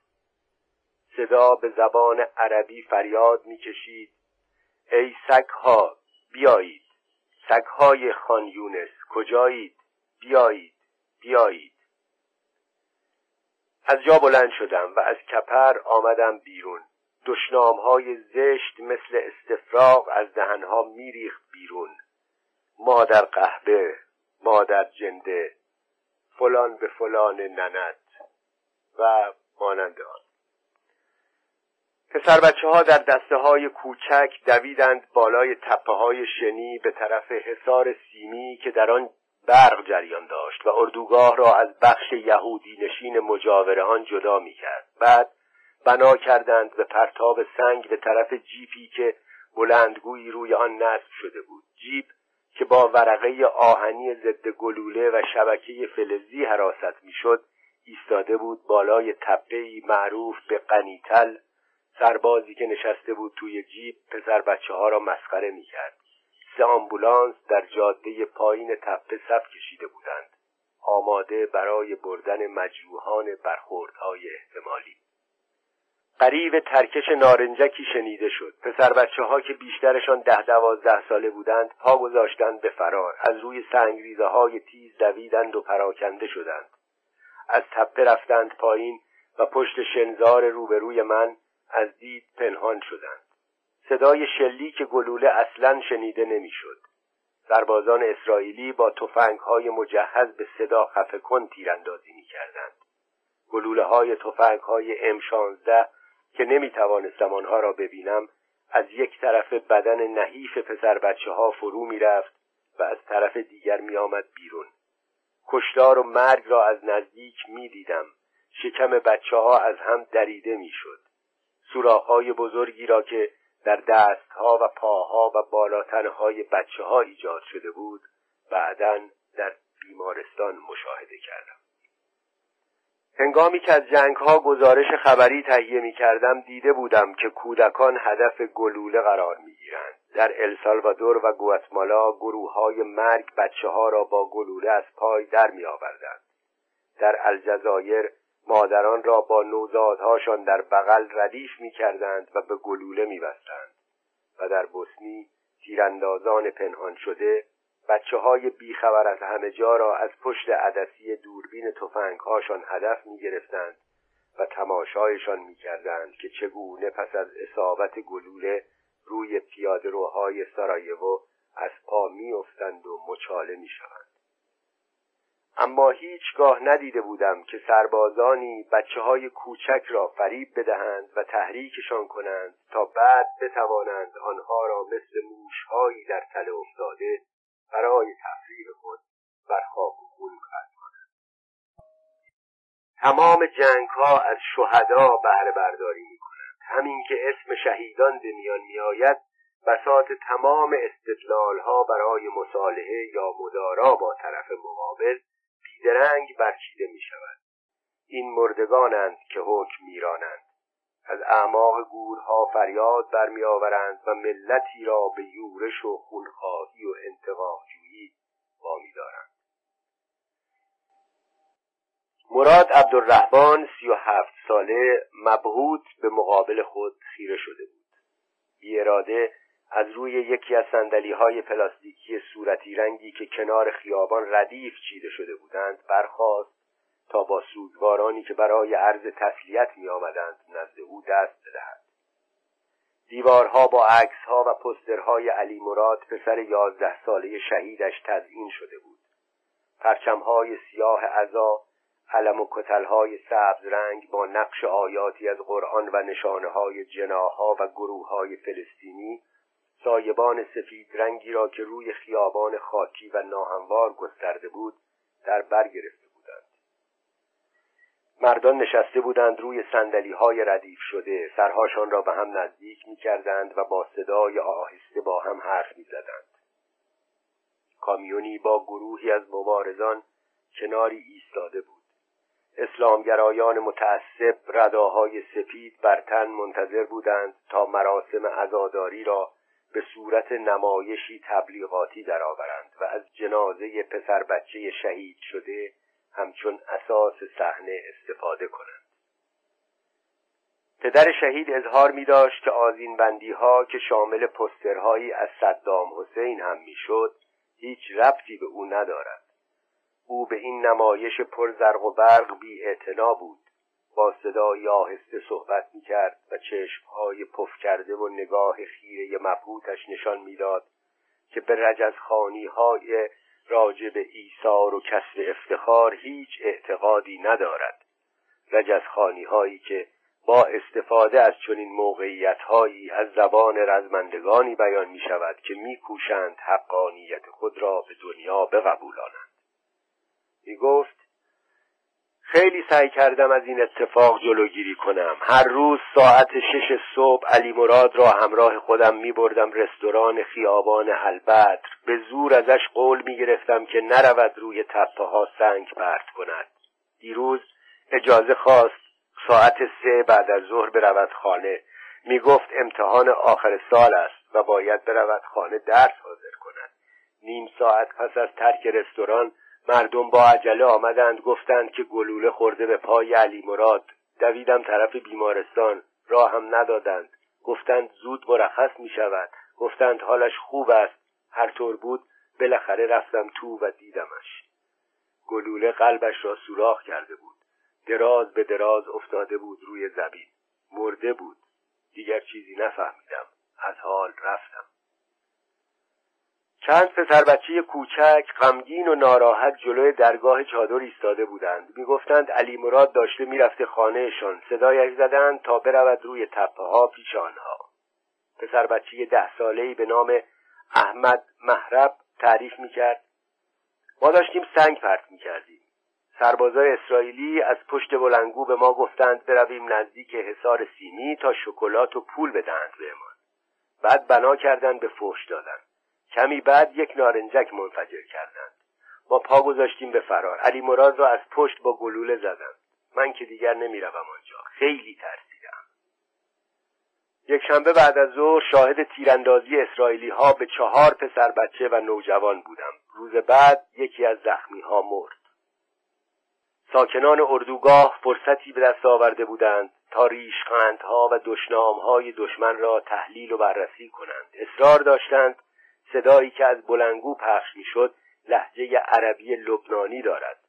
صدا به زبان عربی فریاد می‌کشید. ای سگها بیایید. سگهای خان یونس کجایید؟ بیایید بیایید. از جا بلند شدم و از کپر آمدم بیرون. دشنام های زشت مثل استفراغ از دهنها میریخت بیرون. مادر قهبه مادر جنده فلان به فلان ننت و مانند آن. پسر بچه ها در دسته های کوچک دویدند بالای تپه های شنی به طرف حصار سیمی که در آن برق جریان داشت و اردوگاه را از بخش یهودی نشین مجاور آن جدا می کرد. بعد بنا کردند به پرتاب سنگ به طرف جیپی که بلندگویی روی آن نصب شده بود جیپ که با ورقه آهنی ضد گلوله و شبکه فلزی حراست می‌شد ایستاده بود بالای تپهای معروف به قنیتل سربازی که نشسته بود توی جیب پسر بچه ها را مسخره می کرد. سه آمبولانس در جاده پایین تپه صف کشیده بودند. آماده برای بردن مجروحان برخوردهای احتمالی. قریب ترکش نارنجکی شنیده شد پسر بچه ها که بیشترشان ده دوازده ساله بودند پا گذاشتند به فرار از روی سنگریزه های تیز دویدند و پراکنده شدند از تپه رفتند پایین و پشت شنزار روبروی من از دید پنهان شدند. صدای شلیک گلوله اصلا شنیده نمی‌شد. سربازان اسرائیلی با های مجهز به صدا خفه کن تیراندازی می‌کردند. گلوله های تفنگ های ام 16 که نمی توانستم آنها را ببینم از یک طرف بدن نحیف پسر بچه ها فرو می رفت و از طرف دیگر می آمد بیرون. کشتار و مرگ را از نزدیک می دیدم شکم بچه ها از هم دریده می شد سوراخهای بزرگی را که در دستها و پاها و بالاتنهای بچه ها ایجاد شده بود بعدا در بیمارستان مشاهده کردم هنگامی که از جنگ ها گزارش خبری تهیه می کردم دیده بودم که کودکان هدف گلوله قرار می گیرند. در السالوادور و گواتمالا گروه های مرگ بچه ها را با گلوله از پای در می آوردند. در الجزایر مادران را با نوزادهاشان در بغل ردیف می کردند و به گلوله می بستند. و در بوسنی تیراندازان پنهان شده بچه های بیخبر از همه جا را از پشت عدسی دوربین هاشان هدف می گرفتند و تماشایشان می کردند که چگونه پس از اصابت گلوله روی پیاده روهای سرایوو از پا می افتند و مچاله می شوند. اما هیچگاه ندیده بودم که سربازانی بچه های کوچک را فریب بدهند و تحریکشان کنند تا بعد بتوانند آنها را مثل موشهایی در تله افتاده برای تفریح خود بر خاک و خون کنند. تمام جنگ ها از شهدا بهره برداری می کنند همین که اسم شهیدان به میان می آید بسات تمام استدلال ها برای مصالحه یا مدارا با طرف مقابل بیدرنگ برچیده می شود این مردگانند که حکم میرانند. از اعماق گورها فریاد برمیآورند و ملتی را به یورش و خونخواهی و انتقامجویی وامی دارند مراد عبدالرحمن سی و هفت ساله مبهوت به مقابل خود خیره شده بود. بی اراده از روی یکی از سندلی های پلاستیکی صورتی رنگی که کنار خیابان ردیف چیده شده بودند برخاست تا با سوگوارانی که برای عرض تسلیت می آمدند نزد او دست بدهد. دیوارها با عکسها و پسترهای علی مراد پسر یازده ساله شهیدش تزئین شده بود. پرچمهای سیاه عزا علم و کتلهای سبز رنگ با نقش آیاتی از قرآن و نشانه های جناها و گروه های فلسطینی سایبان سفید رنگی را که روی خیابان خاکی و ناهموار گسترده بود در بر گرفته بودند مردان نشسته بودند روی سندلی های ردیف شده سرهاشان را به هم نزدیک می کردند و با صدای آهسته با هم حرف می زدند. کامیونی با گروهی از مبارزان کناری ایستاده بود اسلامگرایان متعصب رداهای سپید بر تن منتظر بودند تا مراسم عزاداری را به صورت نمایشی تبلیغاتی درآورند و از جنازه پسر بچه شهید شده همچون اساس صحنه استفاده کنند. پدر شهید اظهار می داشت که آزین بندی ها که شامل پسترهایی از صدام حسین هم می‌شد هیچ ربطی به او ندارد. او به این نمایش پرزرق و برق بی بود. با صدای آهسته صحبت می کرد و چشمهای پف کرده و نگاه خیره مبهوتش نشان می‌داد که به رجزخانی های راجع به ایثار و کسر افتخار هیچ اعتقادی ندارد. رجزخانی هایی که با استفاده از چنین موقعیت هایی از زبان رزمندگانی بیان می شود که می کوشند حقانیت خود را به دنیا بقبولانند. می گفت خیلی سعی کردم از این اتفاق جلوگیری کنم. هر روز ساعت شش صبح علی مراد را همراه خودم می بردم رستوران خیابان البدر. به زور ازش قول می گرفتم که نرود روی تپه ها سنگ پرت کند. دیروز اجازه خواست ساعت سه بعد از ظهر برود خانه. می گفت امتحان آخر سال است و باید برود خانه درس حاضر کند. نیم ساعت پس از ترک رستوران مردم با عجله آمدند گفتند که گلوله خورده به پای علی مراد. دویدم طرف بیمارستان راه هم ندادند. گفتند زود مرخص می شود گفتند حالش خوب است. هر طور بود بالاخره رفتم تو و دیدمش. گلوله قلبش را سوراخ کرده بود. دراز به دراز افتاده بود روی زمین. مرده بود. دیگر چیزی نفهمیدم. از حال رفتم. چند پسر بچه کوچک غمگین و ناراحت جلوی درگاه چادر ایستاده بودند. می‌گفتند علی مراد داشته می‌رفته خانهشان. صدایش زدند تا برود روی تپه ها پیش آنها. پسر بچه ده سالهای به نام احمد محرب تعریف می‌کرد. ما داشتیم سنگ پرت می‌کردیم. سربازای اسرائیلی از پشت بلنگو به ما گفتند برویم نزدیک حصار سیمی تا شکلات و پول بدهند بهمان. بعد بنا کردند به فوش دادن. کمی بعد یک نارنجک منفجر کردند. ما پا گذاشتیم به فرار. علی مراد را از پشت با گلوله زدند. من که دیگر نمی‌روم آنجا. خیلی ترسیدم. یک شنبه بعد از ظهر شاهد تیراندازی اسرائیلی ها به چهار پسر بچه و نوجوان بودم. روز بعد یکی از زخمی ها مرد. ساکنان اردوگاه فرصتی به دست آورده بودند تا ریشخندها و دشنامهای دشمن را تحلیل و بررسی کنند. اصرار داشتند صدایی که از بلنگو پخش می‌شد لحجه عربی لبنانی دارد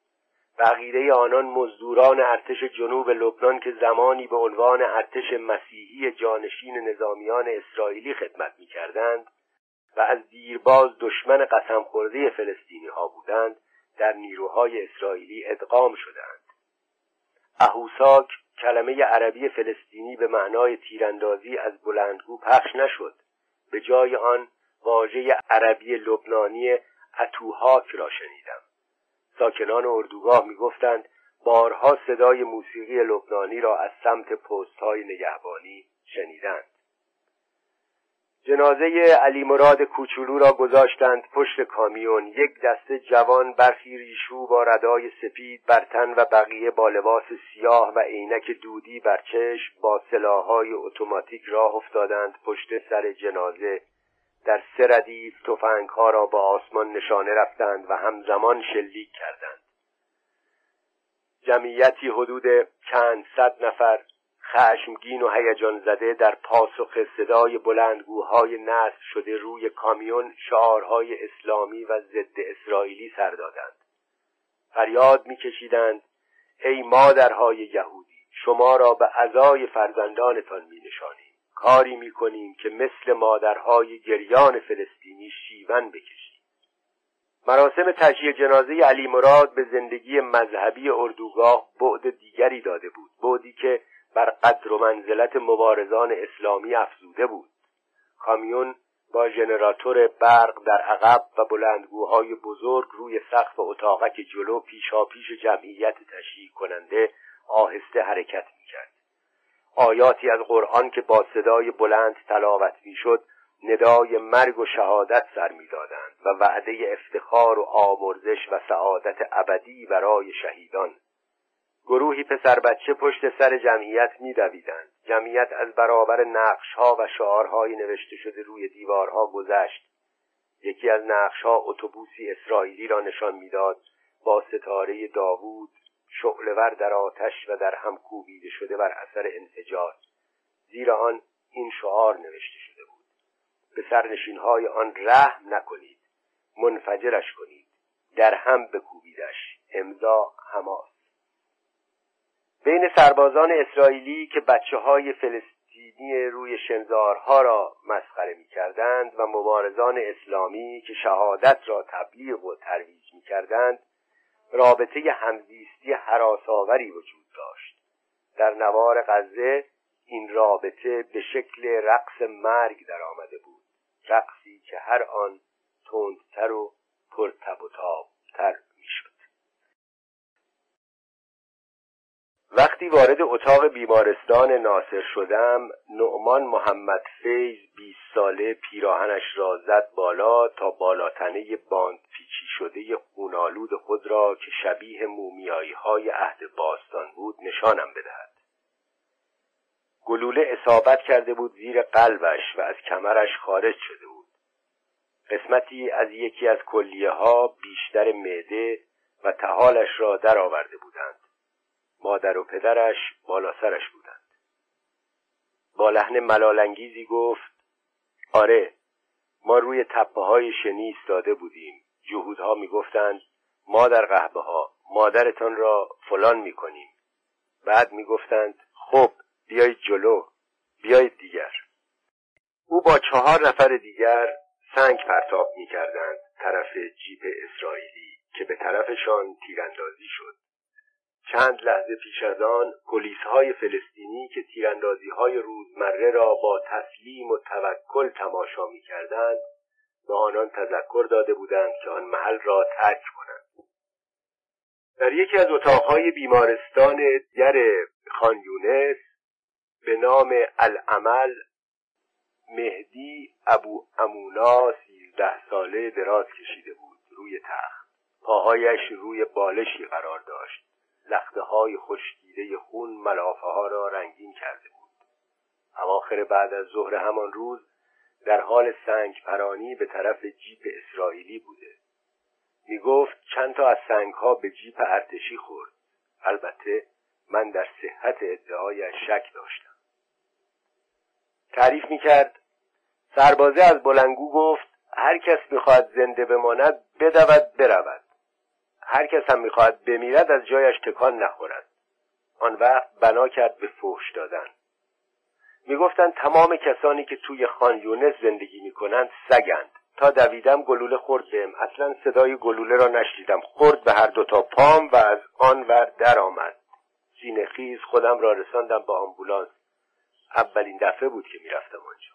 بقیده آنان مزدوران ارتش جنوب لبنان که زمانی به عنوان ارتش مسیحی جانشین نظامیان اسرائیلی خدمت می‌کردند و از دیرباز دشمن قسم خورده فلسطینی ها بودند در نیروهای اسرائیلی ادغام شدند اهوساک کلمه عربی فلسطینی به معنای تیراندازی از بلندگو پخش نشد. به جای آن واژه عربی لبنانی اتوهاک را شنیدم. ساکنان اردوگاه می‌گفتند بارها صدای موسیقی لبنانی را از سمت پست های نگهبانی شنیدند. جنازه علی مراد کوچولو را گذاشتند پشت کامیون. یک دسته جوان برخی ریشو با ردای سپید بر تن و بقیه با لباس سیاه و عینک دودی بر چشم با سلاحهای اتوماتیک راه افتادند پشت سر جنازه. در سه ردیف ها را با آسمان نشانه رفتند و همزمان شلیک کردند. جمعیتی حدود چند صد نفر خشمگین و هیجان زده در پاسخ صدای بلندگوهای نصب شده روی کامیون شعارهای اسلامی و ضد اسرائیلی سر دادند. فریاد میکشیدند ای مادرهای یهودی شما را به عزای فرزندانتان می نشانیم کاری می کنیم که مثل مادرهای گریان فلسطینی شیون بکشیم. مراسم تشییع جنازه علی مراد به زندگی مذهبی اردوگاه بعد دیگری داده بود بعدی که بر قدر و منزلت مبارزان اسلامی افزوده بود. کامیون با ژنراتور برق در عقب و بلندگوهای بزرگ روی سقف اتاقک جلو پیشا پیش جمعیت تشییع کننده آهسته حرکت می‌کرد. آیاتی از قرآن که با صدای بلند تلاوت می‌شد ندای مرگ و شهادت سر می‌دادند و وعده افتخار و آمرزش و سعادت ابدی برای شهیدان. گروهی پسر بچه پشت سر جمعیت میدویدند جمعیت از برابر نقشها و شعارهای نوشته شده روی دیوارها گذشت. یکی از نقشها اتوبوسی اسرائیلی را نشان می‌داد با ستاره داوود شعلور در آتش و در هم کوبیده شده بر اثر انفجار. زیر آن این شعار نوشته شده بود. به سرنشینهای آن رحم نکنید. منفجرش کنید. در هم بکوبیدش. امضا حماس. بین سربازان اسرائیلی که بچه های فلسطینی روی شنزارها را مسخره می کردند و مبارزان اسلامی که شهادت را تبلیغ و ترویج می کردند رابطه همزیستی حراساوری وجود داشت. در نوار غزه این رابطه به شکل رقص مرگ در آمده بود. رقصی که هر آن تندتر و پرتب و تابتر وقتی وارد اتاق بیمارستان ناصر شدم نعمان محمد فیض بیست ساله پیراهنش را زد بالا تا بالاتنه باند پیچی شده خونالود خود را که شبیه مومیایی های عهد باستان بود نشانم بدهد. گلوله اصابت کرده بود زیر قلبش و از کمرش خارج شده بود. قسمتی از یکی از کلیه ها بیشتر معده و تحالش را درآورده بودند. مادر و پدرش بالا سرش بودند. با لحن ملالانگیزی گفت آره ما روی تپه های شنی ایستاده بودیم. جهودها می‌گفتند ما در قهبه ها مادرتان را فلان می‌کنیم. بعد می‌گفتند خب بیایید جلو بیایید دیگر. او با چهار نفر دیگر سنگ پرتاب می‌کردند طرف جیپ اسرائیلی که به طرفشان تیراندازی شد. چند لحظه پیش از آن های فلسطینی که تیراندازی های روزمره را با تسلیم و توکل تماشا می کردند به آنان تذکر داده بودند که آن محل را ترک کنند. در یکی از اتاقهای بیمارستان دیگر خانیونس به نام العمل مهدی ابو امونا سیزده ساله دراز کشیده بود روی تخت. پاهایش روی بالشی قرار داشت. لخته های خشکیده خون ملافه ها را رنگین کرده بود. اواخر بعد از ظهر همان روز در حال سنگ پرانی به طرف جیپ اسرائیلی بوده. می گفت چند تا از سنگ ها به جیپ ارتشی خورد. البته من در صحت ادعای شک داشتم. تعریف می کرد سربازه از بلنگو گفت هر کس می‌خواهد زنده بماند بدود برود. هر کس هم می‌خواهد بمیرد از جایش تکان نخورد. آن وقت بنا کرد به فحش دادن. می‌گفتند تمام کسانی که توی خان یونس زندگی می‌کنند سگند. تا دویدم گلوله خورد بهم. اصلا صدای گلوله را نشنیدم. خورد به هر دوتا پام و از آن ور در آمد. سینه خیز خودم را رساندم با آمبولانس. اولین دفعه بود که می‌رفتم آنجا.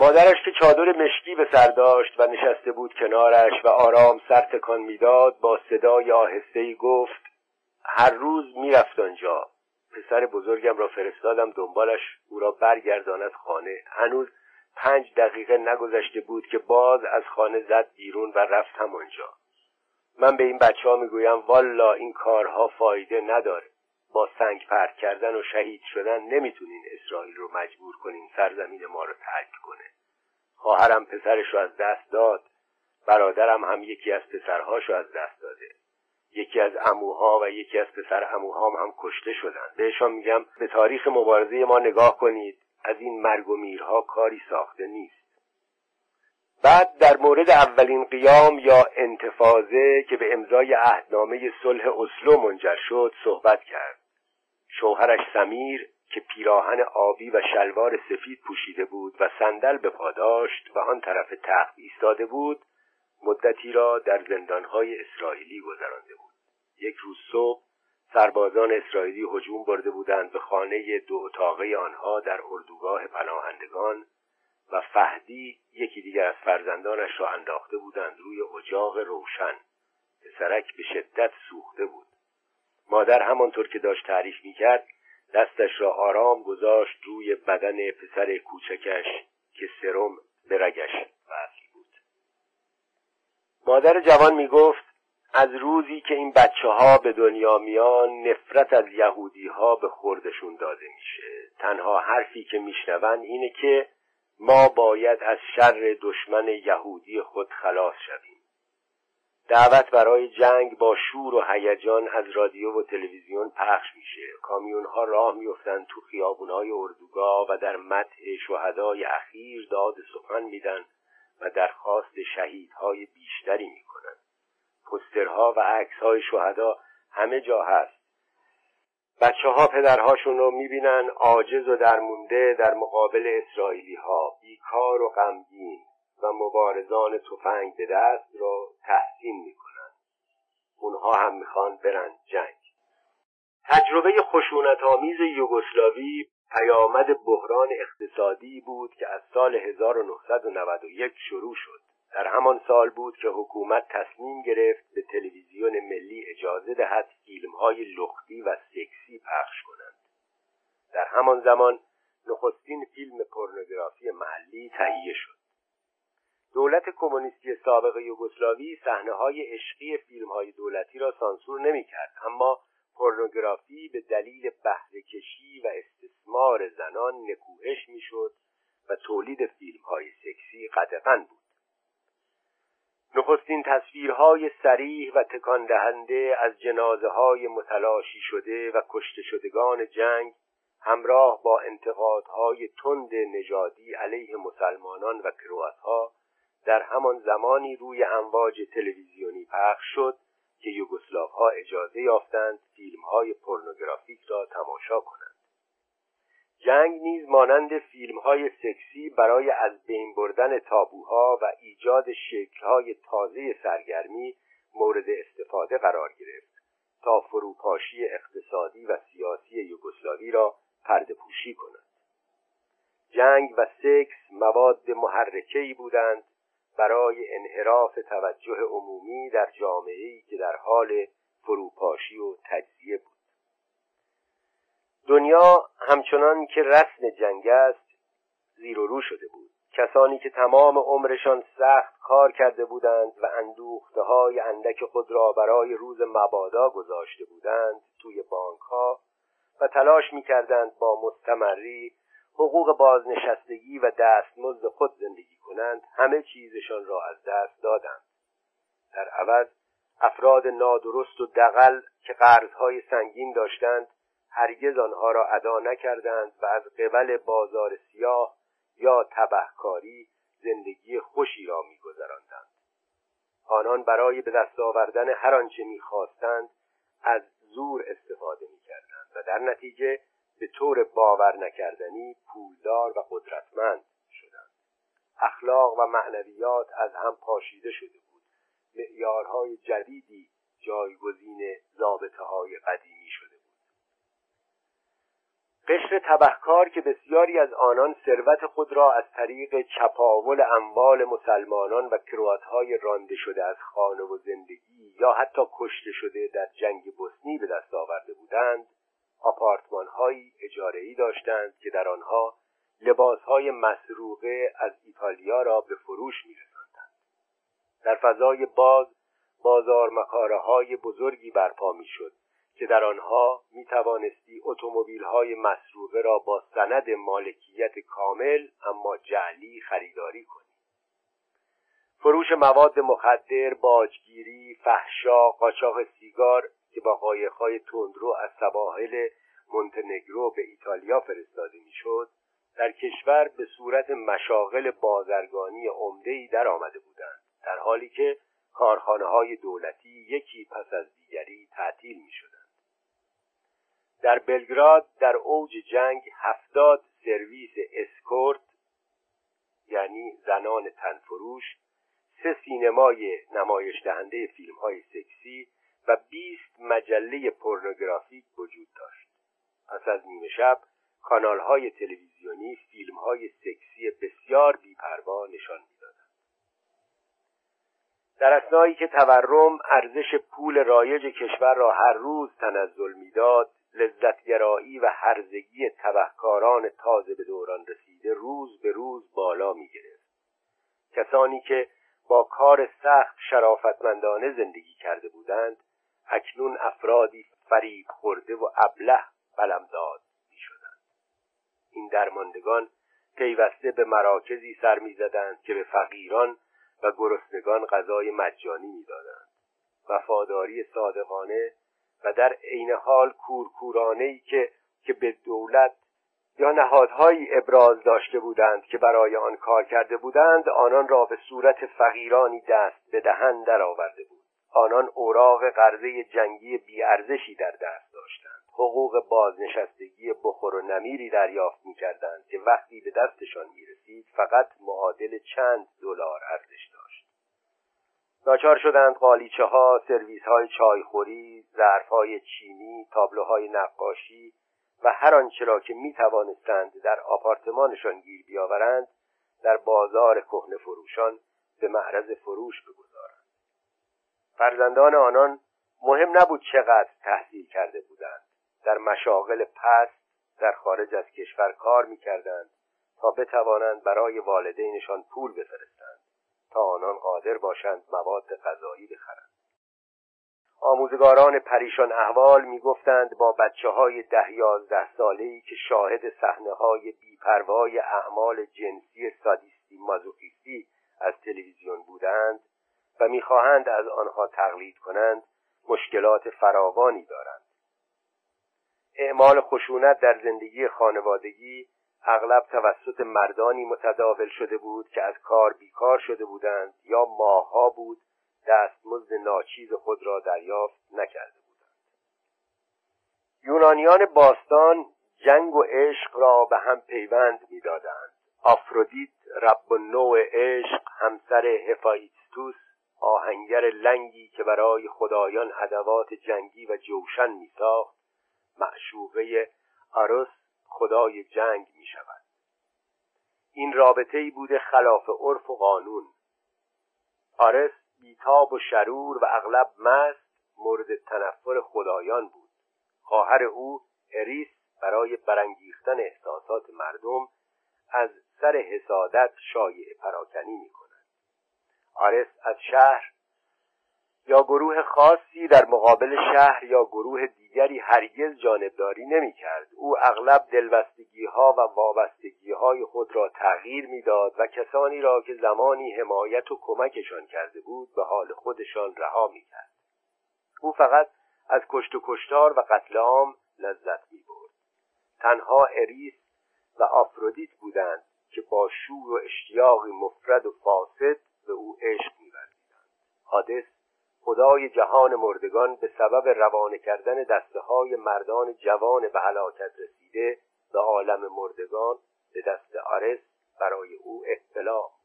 مادرش که چادر مشکی به سر داشت و نشسته بود کنارش و آرام سر تکان می‌داد با صدای آهستهای گفت هر روز می‌رفت آنجا. پسر بزرگم را فرستادم دنبالش او را برگرداند خانه. هنوز پنج دقیقه نگذشته بود که باز از خانه زد بیرون و رفت همانجا. من به این بچه ها می‌گویم والا این کارها فایده نداره. با سنگ پرت کردن و شهید شدن نمی‌تونین اسرائیل رو مجبور کنین سرزمین ما رو ترک کنه. خواهرم پسرش رو از دست داد. برادرم هم یکی از پسرهاش رو از دست داده. یکی از اموها و یکی از پسر اموهام هم کشته شدن. بهشان میگم به تاریخ مبارزه ما نگاه کنید. از این مرگ و میرها کاری ساخته نیست. بعد در مورد اولین قیام یا انتفاضه که به امضای عهدنامه صلح اسلو منجر شد صحبت کرد. شوهرش سمیر که پیراهن آبی و شلوار سفید پوشیده بود و صندل به پا داشت و آن طرف تخت ایستاده بود مدتی را در زندانهای اسرائیلی گذرانده بود. یک روز صبح سربازان اسرائیلی هجوم برده بودند به خانه دو اتاقه آنها در اردوگاه پناهندگان و فهدی یکی دیگر از فرزندانش را انداخته بودند روی اجاق روشن. پسرک به شدت سوخته بود. مادر همانطور که داشت تعریف می‌کرد دستش را آرام گذاشت روی بدن پسر کوچکش که سرم به رگش وصل بود. مادر جوان می‌گفت از روزی که این بچه ها به دنیا میان نفرت از یهودی ها به خوردشون داده میشه. تنها حرفی که میشنون اینه که ما باید از شر دشمن یهودی خود خلاص شویم. دعوت برای جنگ با شور و هیجان از رادیو و تلویزیون پخش میشه. کامیون ها راه میفتند تو خیابون های اردوگاه و در متح شهدای اخیر داد سخن میدن و درخواست شهیدهای بیشتری می‌کنن. پسترها و عکس های شهدا همه جا هست. بچه ها پدرهاشون رو می‌بینن عاجز و درمونده در مقابل اسرائیلی ها بیکار و غمگین. و مبارزان تفنگ به دست رو تحسین می‌کنن اونها هم می‌خوان برن جنگ. تجربه خشونت آمیز یوگسلاوی پیامد بحران اقتصادی بود که از سال 1991 شروع شد. در همان سال بود که حکومت تصمیم گرفت به تلویزیون ملی اجازه دهد فیلمهای لختی و سکسی پخش کنند. در همان زمان نخستین فیلم پورنوگرافی محلی تهیه شد. دولت کمونیستی سابق یوگسلاوی صحنه های عشقی فیلم های دولتی را سانسور نمی کرد اما پورنوگرافی به دلیل بهره کشی و استثمار زنان نکوهش می‌شد و تولید فیلم های سکسی قدغن بود. نخستین تصویرهای سریح و تکان دهنده از جنازه های متلاشی شده و کشته شدگان جنگ همراه با انتقادهای تند نژادی علیه مسلمانان و کرواتها در همان زمانی روی امواج تلویزیونی پخش شد که ها اجازه یافتند های پورنوگرافیک را تماشا کنند. جنگ نیز مانند فیلم های سکسی برای از بین بردن تابوها و ایجاد های تازه سرگرمی مورد استفاده قرار گرفت تا فروپاشی اقتصادی و سیاسی یوگسلاوی را پرده پوشی کند. جنگ و سکس مواد محرکه‌ای بودند برای انحراف توجه عمومی در جامعه‌ای که در حال فروپاشی و تجزیه بود. دنیا همچنان که رسم جنگ است زیر و رو شده بود. کسانی که تمام عمرشان سخت کار کرده بودند و اندوخته های اندک خود را برای روز مبادا گذاشته بودند توی بانک ها و تلاش می کردند با مستمری حقوق بازنشستگی و دستمزد خود زندگی کنند همه چیزشان را از دست دادند. در عوض افراد نادرست و دقل که قرضهای سنگین داشتند هرگز آنها را ادا نکردند و از قبل بازار سیاه یا تبهکاری زندگی خوشی را میگذراندند. آنان برای به دست آوردن هر آنچه می‌خواستند از زور استفاده می‌کردند و در نتیجه به طور باور نکردنی پولدار و قدرتمند شدند. اخلاق و معنویات از هم پاشیده شده بود. معیارهای جدیدی جایگزین ضابطه های قدیمی شده بود. قشر تبهکار که بسیاری از آنان ثروت خود را از طریق چپاول اموال مسلمانان و کرواتهای رانده شده از خانه و زندگی یا حتی کشته شده در جنگ بوسنی به دست آورده بودند آپارتمان هایی اجاره ای داشتند که در آنها لباس های مسروقه از ایتالیا را به فروش می رسندند. در فضای باز بازار مکاره های بزرگی برپا می شد که در آنها می توانستی اتومبیل های مسروقه را با سند مالکیت کامل اما جعلی خریداری کنی فروش مواد مخدر، باجگیری، فحشا، قاچاق سیگار که با قایقهای تندرو از سواحل مونتنگرو به ایتالیا فرستاده می‌شد در کشور به صورت مشاغل بازرگانی عمده‌ای در آمده بودند در حالی که کارخانه های دولتی یکی پس از دیگری تعطیل می شدند. در بلگراد در اوج جنگ هفتاد سرویس اسکورت یعنی زنان تنفروش سه سینمای نمایش دهنده فیلم های سکسی و 20 مجله پورنوگرافیک وجود داشت پس از نیمه شب کانال های تلویزیونی فیلم های سکسی بسیار بیپروا نشان می‌دادند در اسنایی که تورم ارزش پول رایج کشور را هر روز تنزل می‌داد لذتگرایی و هرزگی تبهکاران تازه به دوران رسیده روز به روز بالا می گرفت. کسانی که با کار سخت شرافتمندانه زندگی کرده بودند اکنون افرادی فریب خورده و ابله بلمداد می شدند. این درماندگان پیوسته به مراکزی سر می زدند که به فقیران و گرسنگان غذای مجانی می‌دادند وفاداری صادقانه و در عین حال کورکورانه ای که که به دولت یا نهادهایی ابراز داشته بودند که برای آن کار کرده بودند آنان را به صورت فقیرانی دست به دهن درآورده بود آنان اوراق قرضه جنگی بیارزشی در دست داشتند. حقوق بازنشستگی بخور و نمیری دریافت می‌کردند که وقتی به دستشان می‌رسید فقط معادل چند دلار ارزش داشت. ناچار شدند قالیچه ها سرویس های چایخوری ظرف های چینی تابلوهای نقاشی و هر آنچه را که می توانستند در آپارتمانشان گیر بیاورند در بازار کهنه فروشان به معرض فروش بگذارند. فرزندان آنان مهم نبود چقدر تحصیل کرده بودند. در مشاغل پست در خارج از کشور کار می‌کردند تا بتوانند برای والدینشان پول بفرستند تا آنان قادر باشند مواد غذایی بخرند. آموزگاران پریشان احوال می‌گفتند با بچه های ده یازده ساله ای که شاهد صحنه های بیپروای اعمال جنسی سادیستی مازوخیستی از تلویزیون بودند و می‌خواهند از آنها تقلید کنند مشکلات فراوانی دارند. اعمال خشونت در زندگی خانوادگی اغلب توسط مردانی متداول شده بود که از کار بیکار شده بودند یا ماهها بود دستمزد ناچیز خود را دریافت نکرده بودند. یونانیان باستان جنگ و عشق را به هم پیوند می‌دادند. آفرودیت رب و نوع عشق همسر هفایستوس آهنگر لنگی که برای خدایان ادوات جنگی و جوشن میساخت معشوقه آروس خدای جنگ می شود این رابطه ای بوده خلاف عرف و قانون. آرس بیتاب و شرور و اغلب مست مورد تنفر خدایان بود. خواهر او اریس برای برانگیختن احساسات مردم از سر حسادت شایع پراکنی می کند آرس از شهر یا گروه خاصی در مقابل شهر یا گروه دیگری هرگز جانبداری نمی کرد. او اغلب دلبستگی ها و وابستگی های خود را تغییر می‌داد و کسانی را که زمانی حمایت و کمکشان کرده بود به حال خودشان رها می کرد. او فقط از کشت و کشتار و قتل عام لذت می برد. تنها اریس و آفرودیت بودند که با شور و اشتیاقی مفرد و فاسد به او عشق می‌ورزیدند. حادث خدای جهان مردگان به سبب روانه کردن دسته های مردان جوان به هلاکت رسیده به عالم مردگان به دست آرس برای او اطلاع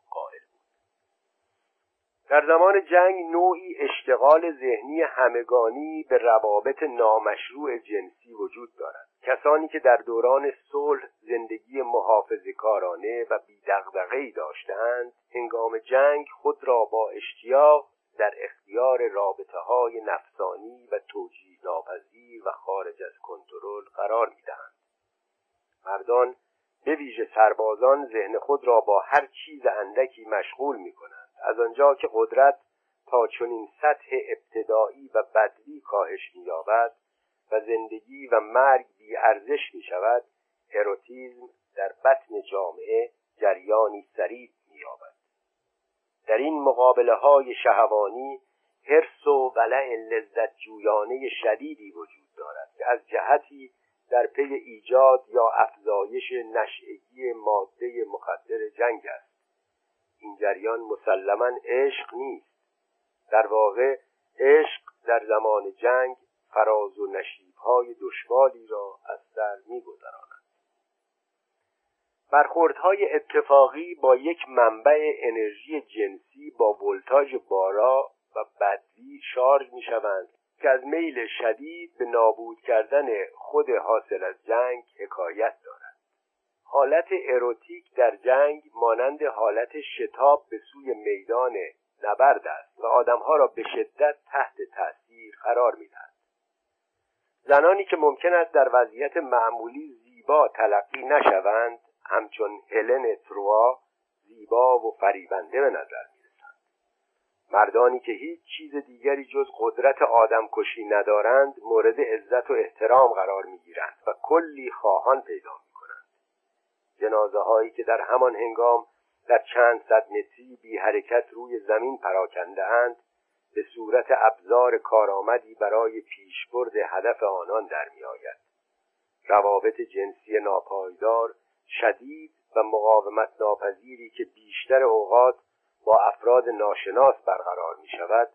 در زمان جنگ نوعی اشتغال ذهنی همگانی به روابط نامشروع جنسی وجود دارد. کسانی که در دوران صلح زندگی محافظ کارانه و بیدغدغه‌ای داشتند هنگام جنگ خود را با اشتیاق در اختیار رابطه های نفسانی و توجیه ناپذیر و خارج از کنترل قرار می‌دهند. مردان به ویژه سربازان ذهن خود را با هر چیز اندکی مشغول می کنند از آنجا که قدرت تا چنین سطح ابتدایی و بدوی کاهش می‌یابد و زندگی و مرگ بی ارزش می شود اروتیزم در بطن جامعه جریانی سریع می‌یابد. در این مقابله های شهوانی حرس و ولع لذت جویانه شدیدی وجود دارد که از جهتی در پی ایجاد یا افزایش نشعگی ماده مخدر جنگ است. این جریان مسلما عشق نیست. در واقع عشق در زمان جنگ فراز و نشیبهای دشوالی را از سر میگذراند. برخوردهای اتفاقی با یک منبع انرژی جنسی با ولتاژ بارا و بدوی شارژ می شوند که از میل شدید به نابود کردن خود حاصل از جنگ حکایت دارد. حالت اروتیک در جنگ مانند حالت شتاب به سوی میدان نبرد است و آدمها را به شدت تحت تاثیر قرار می‌دهد. زنانی که ممکن است در وضعیت معمولی زیبا تلقی نشوند همچون هلن تروا زیبا و فریبنده به نظر می‌رسند. مردانی که هیچ چیز دیگری جز قدرت آدم کشی ندارند مورد عزت و احترام قرار می‌گیرند و کلی خواهان پیدا می‌کنند. جنازه هایی که در همان هنگام در چند صد متری بی حرکت روی زمین پراکنده اند به صورت ابزار کارآمدی برای پیشبرد هدف آنان در میآید. روابط جنسی ناپایدار شدید و مقاومت ناپذیری که بیشتر اوقات با افراد ناشناس برقرار می شود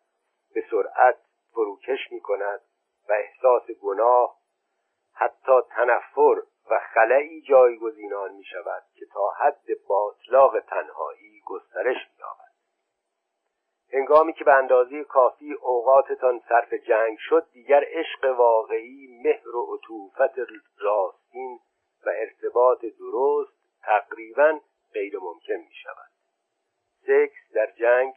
به سرعت فروکش می کند و احساس گناه حتی تنفر و خلعی جایگزینان می شود که تا حد باطلاق تنهایی گسترش می هنگامی که به اندازه کافی اوقاتتان صرف جنگ شد دیگر عشق واقعی مهر و عطوفت راستین و ارتباط درست تقریبا غیر ممکن می شود سکس در جنگ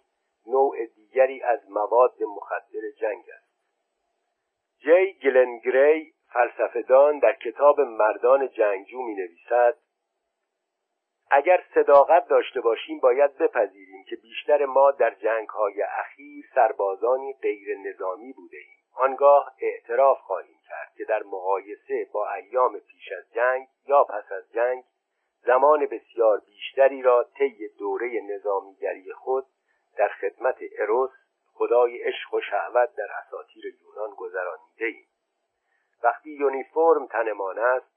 نوع دیگری از مواد مخدر جنگ است. جی گلنگری فلسفهدان در کتاب مردان جنگجو می نویسد اگر صداقت داشته باشیم باید بپذیریم که بیشتر ما در جنگ های اخیر سربازانی غیر نظامی بوده ایم آنگاه اعتراف خواهیم کرد که در مقایسه با ایام پیش از جنگ یا پس از جنگ زمان بسیار بیشتری را طی دوره نظامیگری خود در خدمت اروس خدای عشق و شهوت در اساطیر یونان گذرانیده ایم وقتی یونیفرم تنمان است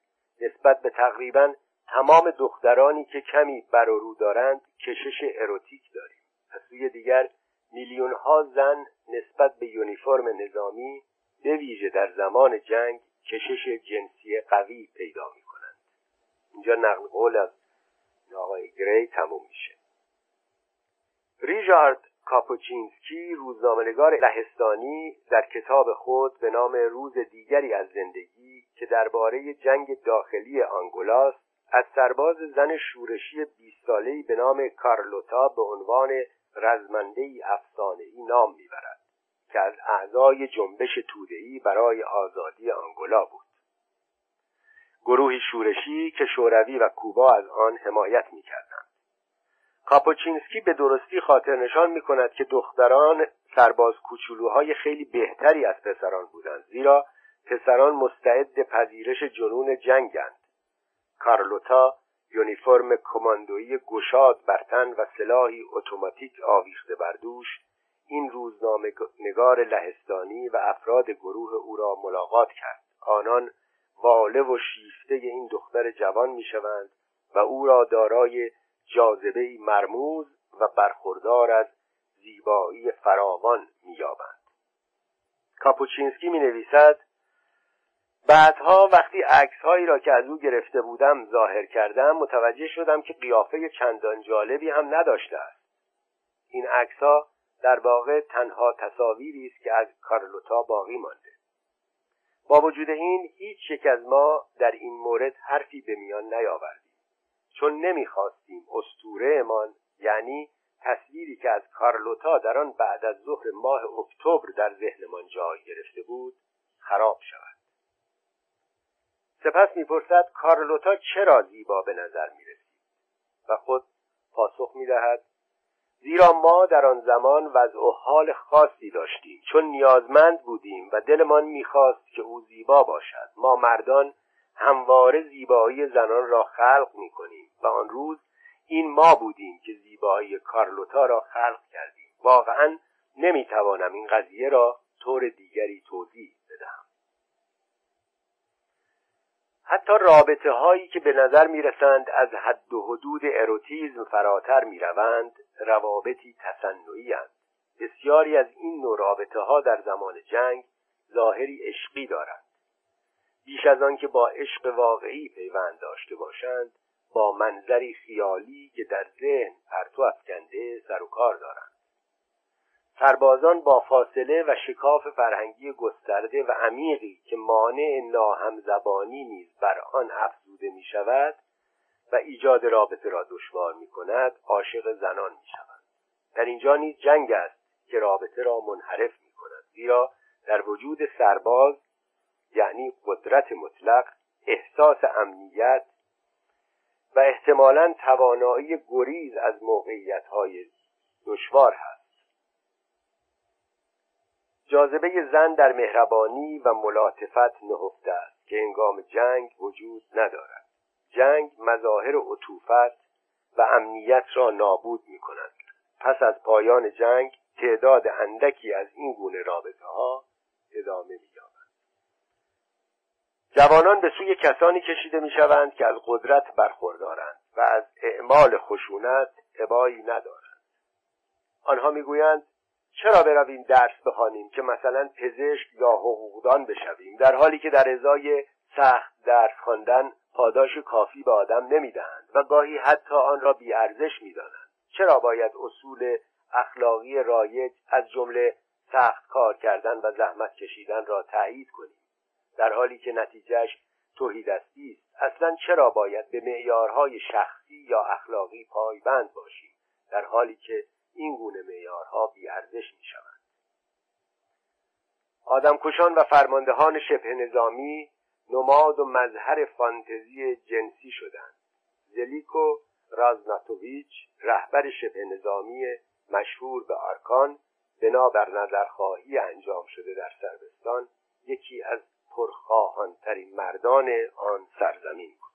نسبت به تقریبا تمام دخترانی که کمی بر و رو دارند کشش اروتیک داریم. از سوی دیگر میلیون ها زن نسبت به یونیفرم نظامی به ویژه در زمان جنگ کشش جنسی قوی پیدا می کنند اینجا نقل قول از آقای گری تموم میشه. ریژارد کاپوچینسکی روزنامه‌نگار لهستانی در کتاب خود به نام روز دیگری از زندگی که درباره جنگ داخلی آنگولاست از سرباز زن شورشی بیست ساله‌ای به نام کارلوتا به عنوان رزمندهی افسانه‌ای نام می‌برد که از اعضای جنبش توده‌ای برای آزادی آنگولا بود. گروهی شورشی که شوروی و کوبا از آن حمایت می‌کردند. کاپوچینسکی به درستی خاطر نشان می کند که دختران سرباز کوچولوهای خیلی بهتری از پسران بودند زیرا پسران مستعد پذیرش جنون جنگند. کارلوتا یونیفرم کماندویی گشاد بر تن و سلاحی اتوماتیک آویخته بر دوش این روزنامه نگار لهستانی و افراد گروه او را ملاقات کرد. آنان واله و شیفته این دختر جوان می‌شوند و او را دارای جاذبه مرموز و برخوردار از زیبایی فراوان مییابند کاپوچینسکی می نویسد بعدها وقتی عکسهایی را که از او گرفته بودم ظاهر کردم متوجه شدم که قیافه چندان جالبی هم نداشته است. این عکسها در واقع تنها تصاویری است که از کارلوتا باقی مانده. با وجود این هیچ یک از ما در این مورد حرفی به میان نیاوردیم چون نمی‌خواستیم استورهمان یعنی تصویری که از کارلوتا در آن بعد از ظهر ماه اکتبر در ذهنمان جای گرفته بود خراب شود. سپس می‌پرسد کارلوتا چرا زیبا به نظر می‌رسید؟ و خود پاسخ می‌دهد زیرا ما در آن زمان وضع و حال خاصی داشتیم. چون نیازمند بودیم و دلمان می‌خواست که او زیبا باشد. ما مردان همواره زیبایی زنان را خلق می‌کنیم. و آن روز این ما بودیم که زیبایی کارلوتا را خلق کردیم. واقعا نمی‌توانم این قضیه را طور دیگری توضیح بدهم. حتی رابطه هایی که به نظر می رسند از حد و حدود اروتیزم فراتر می روند روابطی تصنعی هستند بسیاری از این نوع رابطه ها در زمان جنگ ظاهری عشقی دارند. بیش از آن که با عشق واقعی پیوند داشته باشند با منظری خیالی که در ذهن پرتو افکنده سر و کار دارند. سربازان با فاصله و شکاف فرهنگی گسترده و عمیقی که مانع ناهمزبانی نیز بر آن افزوده می شود و ایجاد رابطه را دشوار می کند عاشق زنان می شود در اینجا نیز جنگ است که رابطه را منحرف می کند زیرا در وجود سرباز یعنی قدرت مطلق احساس امنیت و احتمالا توانایی گریز از موقعیت های دشوار هست. جاذبه زن در مهربانی و ملاطفت نهفته است که انگام جنگ وجود ندارد. جنگ مظاهر عطوفت و امنیت را نابود می کند پس از پایان جنگ تعداد اندکی از این گونه رابطه ها ادامه می جوانان به سوی کسانی کشیده می شوند که از قدرت برخوردارند و از اعمال خشونت عبایی ندارند. آنها می‌گویند چرا برویم درس بخوانیم که مثلا پزشک یا حقوقدان بشویم در حالی که در ازای سخت درس خواندن پاداش کافی به آدم نمی‌دهند و گاهی حتی آن را بیارزش می‌دانند؟ چرا باید اصول اخلاقی رایج از جمله سخت کار کردن و زحمت کشیدن را تایید کنیم؟ در حالی که نتیجهش توحیدستی است اصلا چرا باید به معیارهای شخصی یا اخلاقی پایبند باشیم؟ در حالی که این گونه معیارها بیارزش می شوند آدمکشان و فرماندهان شبه نظامی نماد و مظهر فانتزی جنسی شدند. زلیکو رازناتوویچ رهبر شبه نظامی مشهور به آرکان بنابر نظرخواهی انجام شده در سربستان یکی از پرخواهانترین مردان آن سرزمین بود.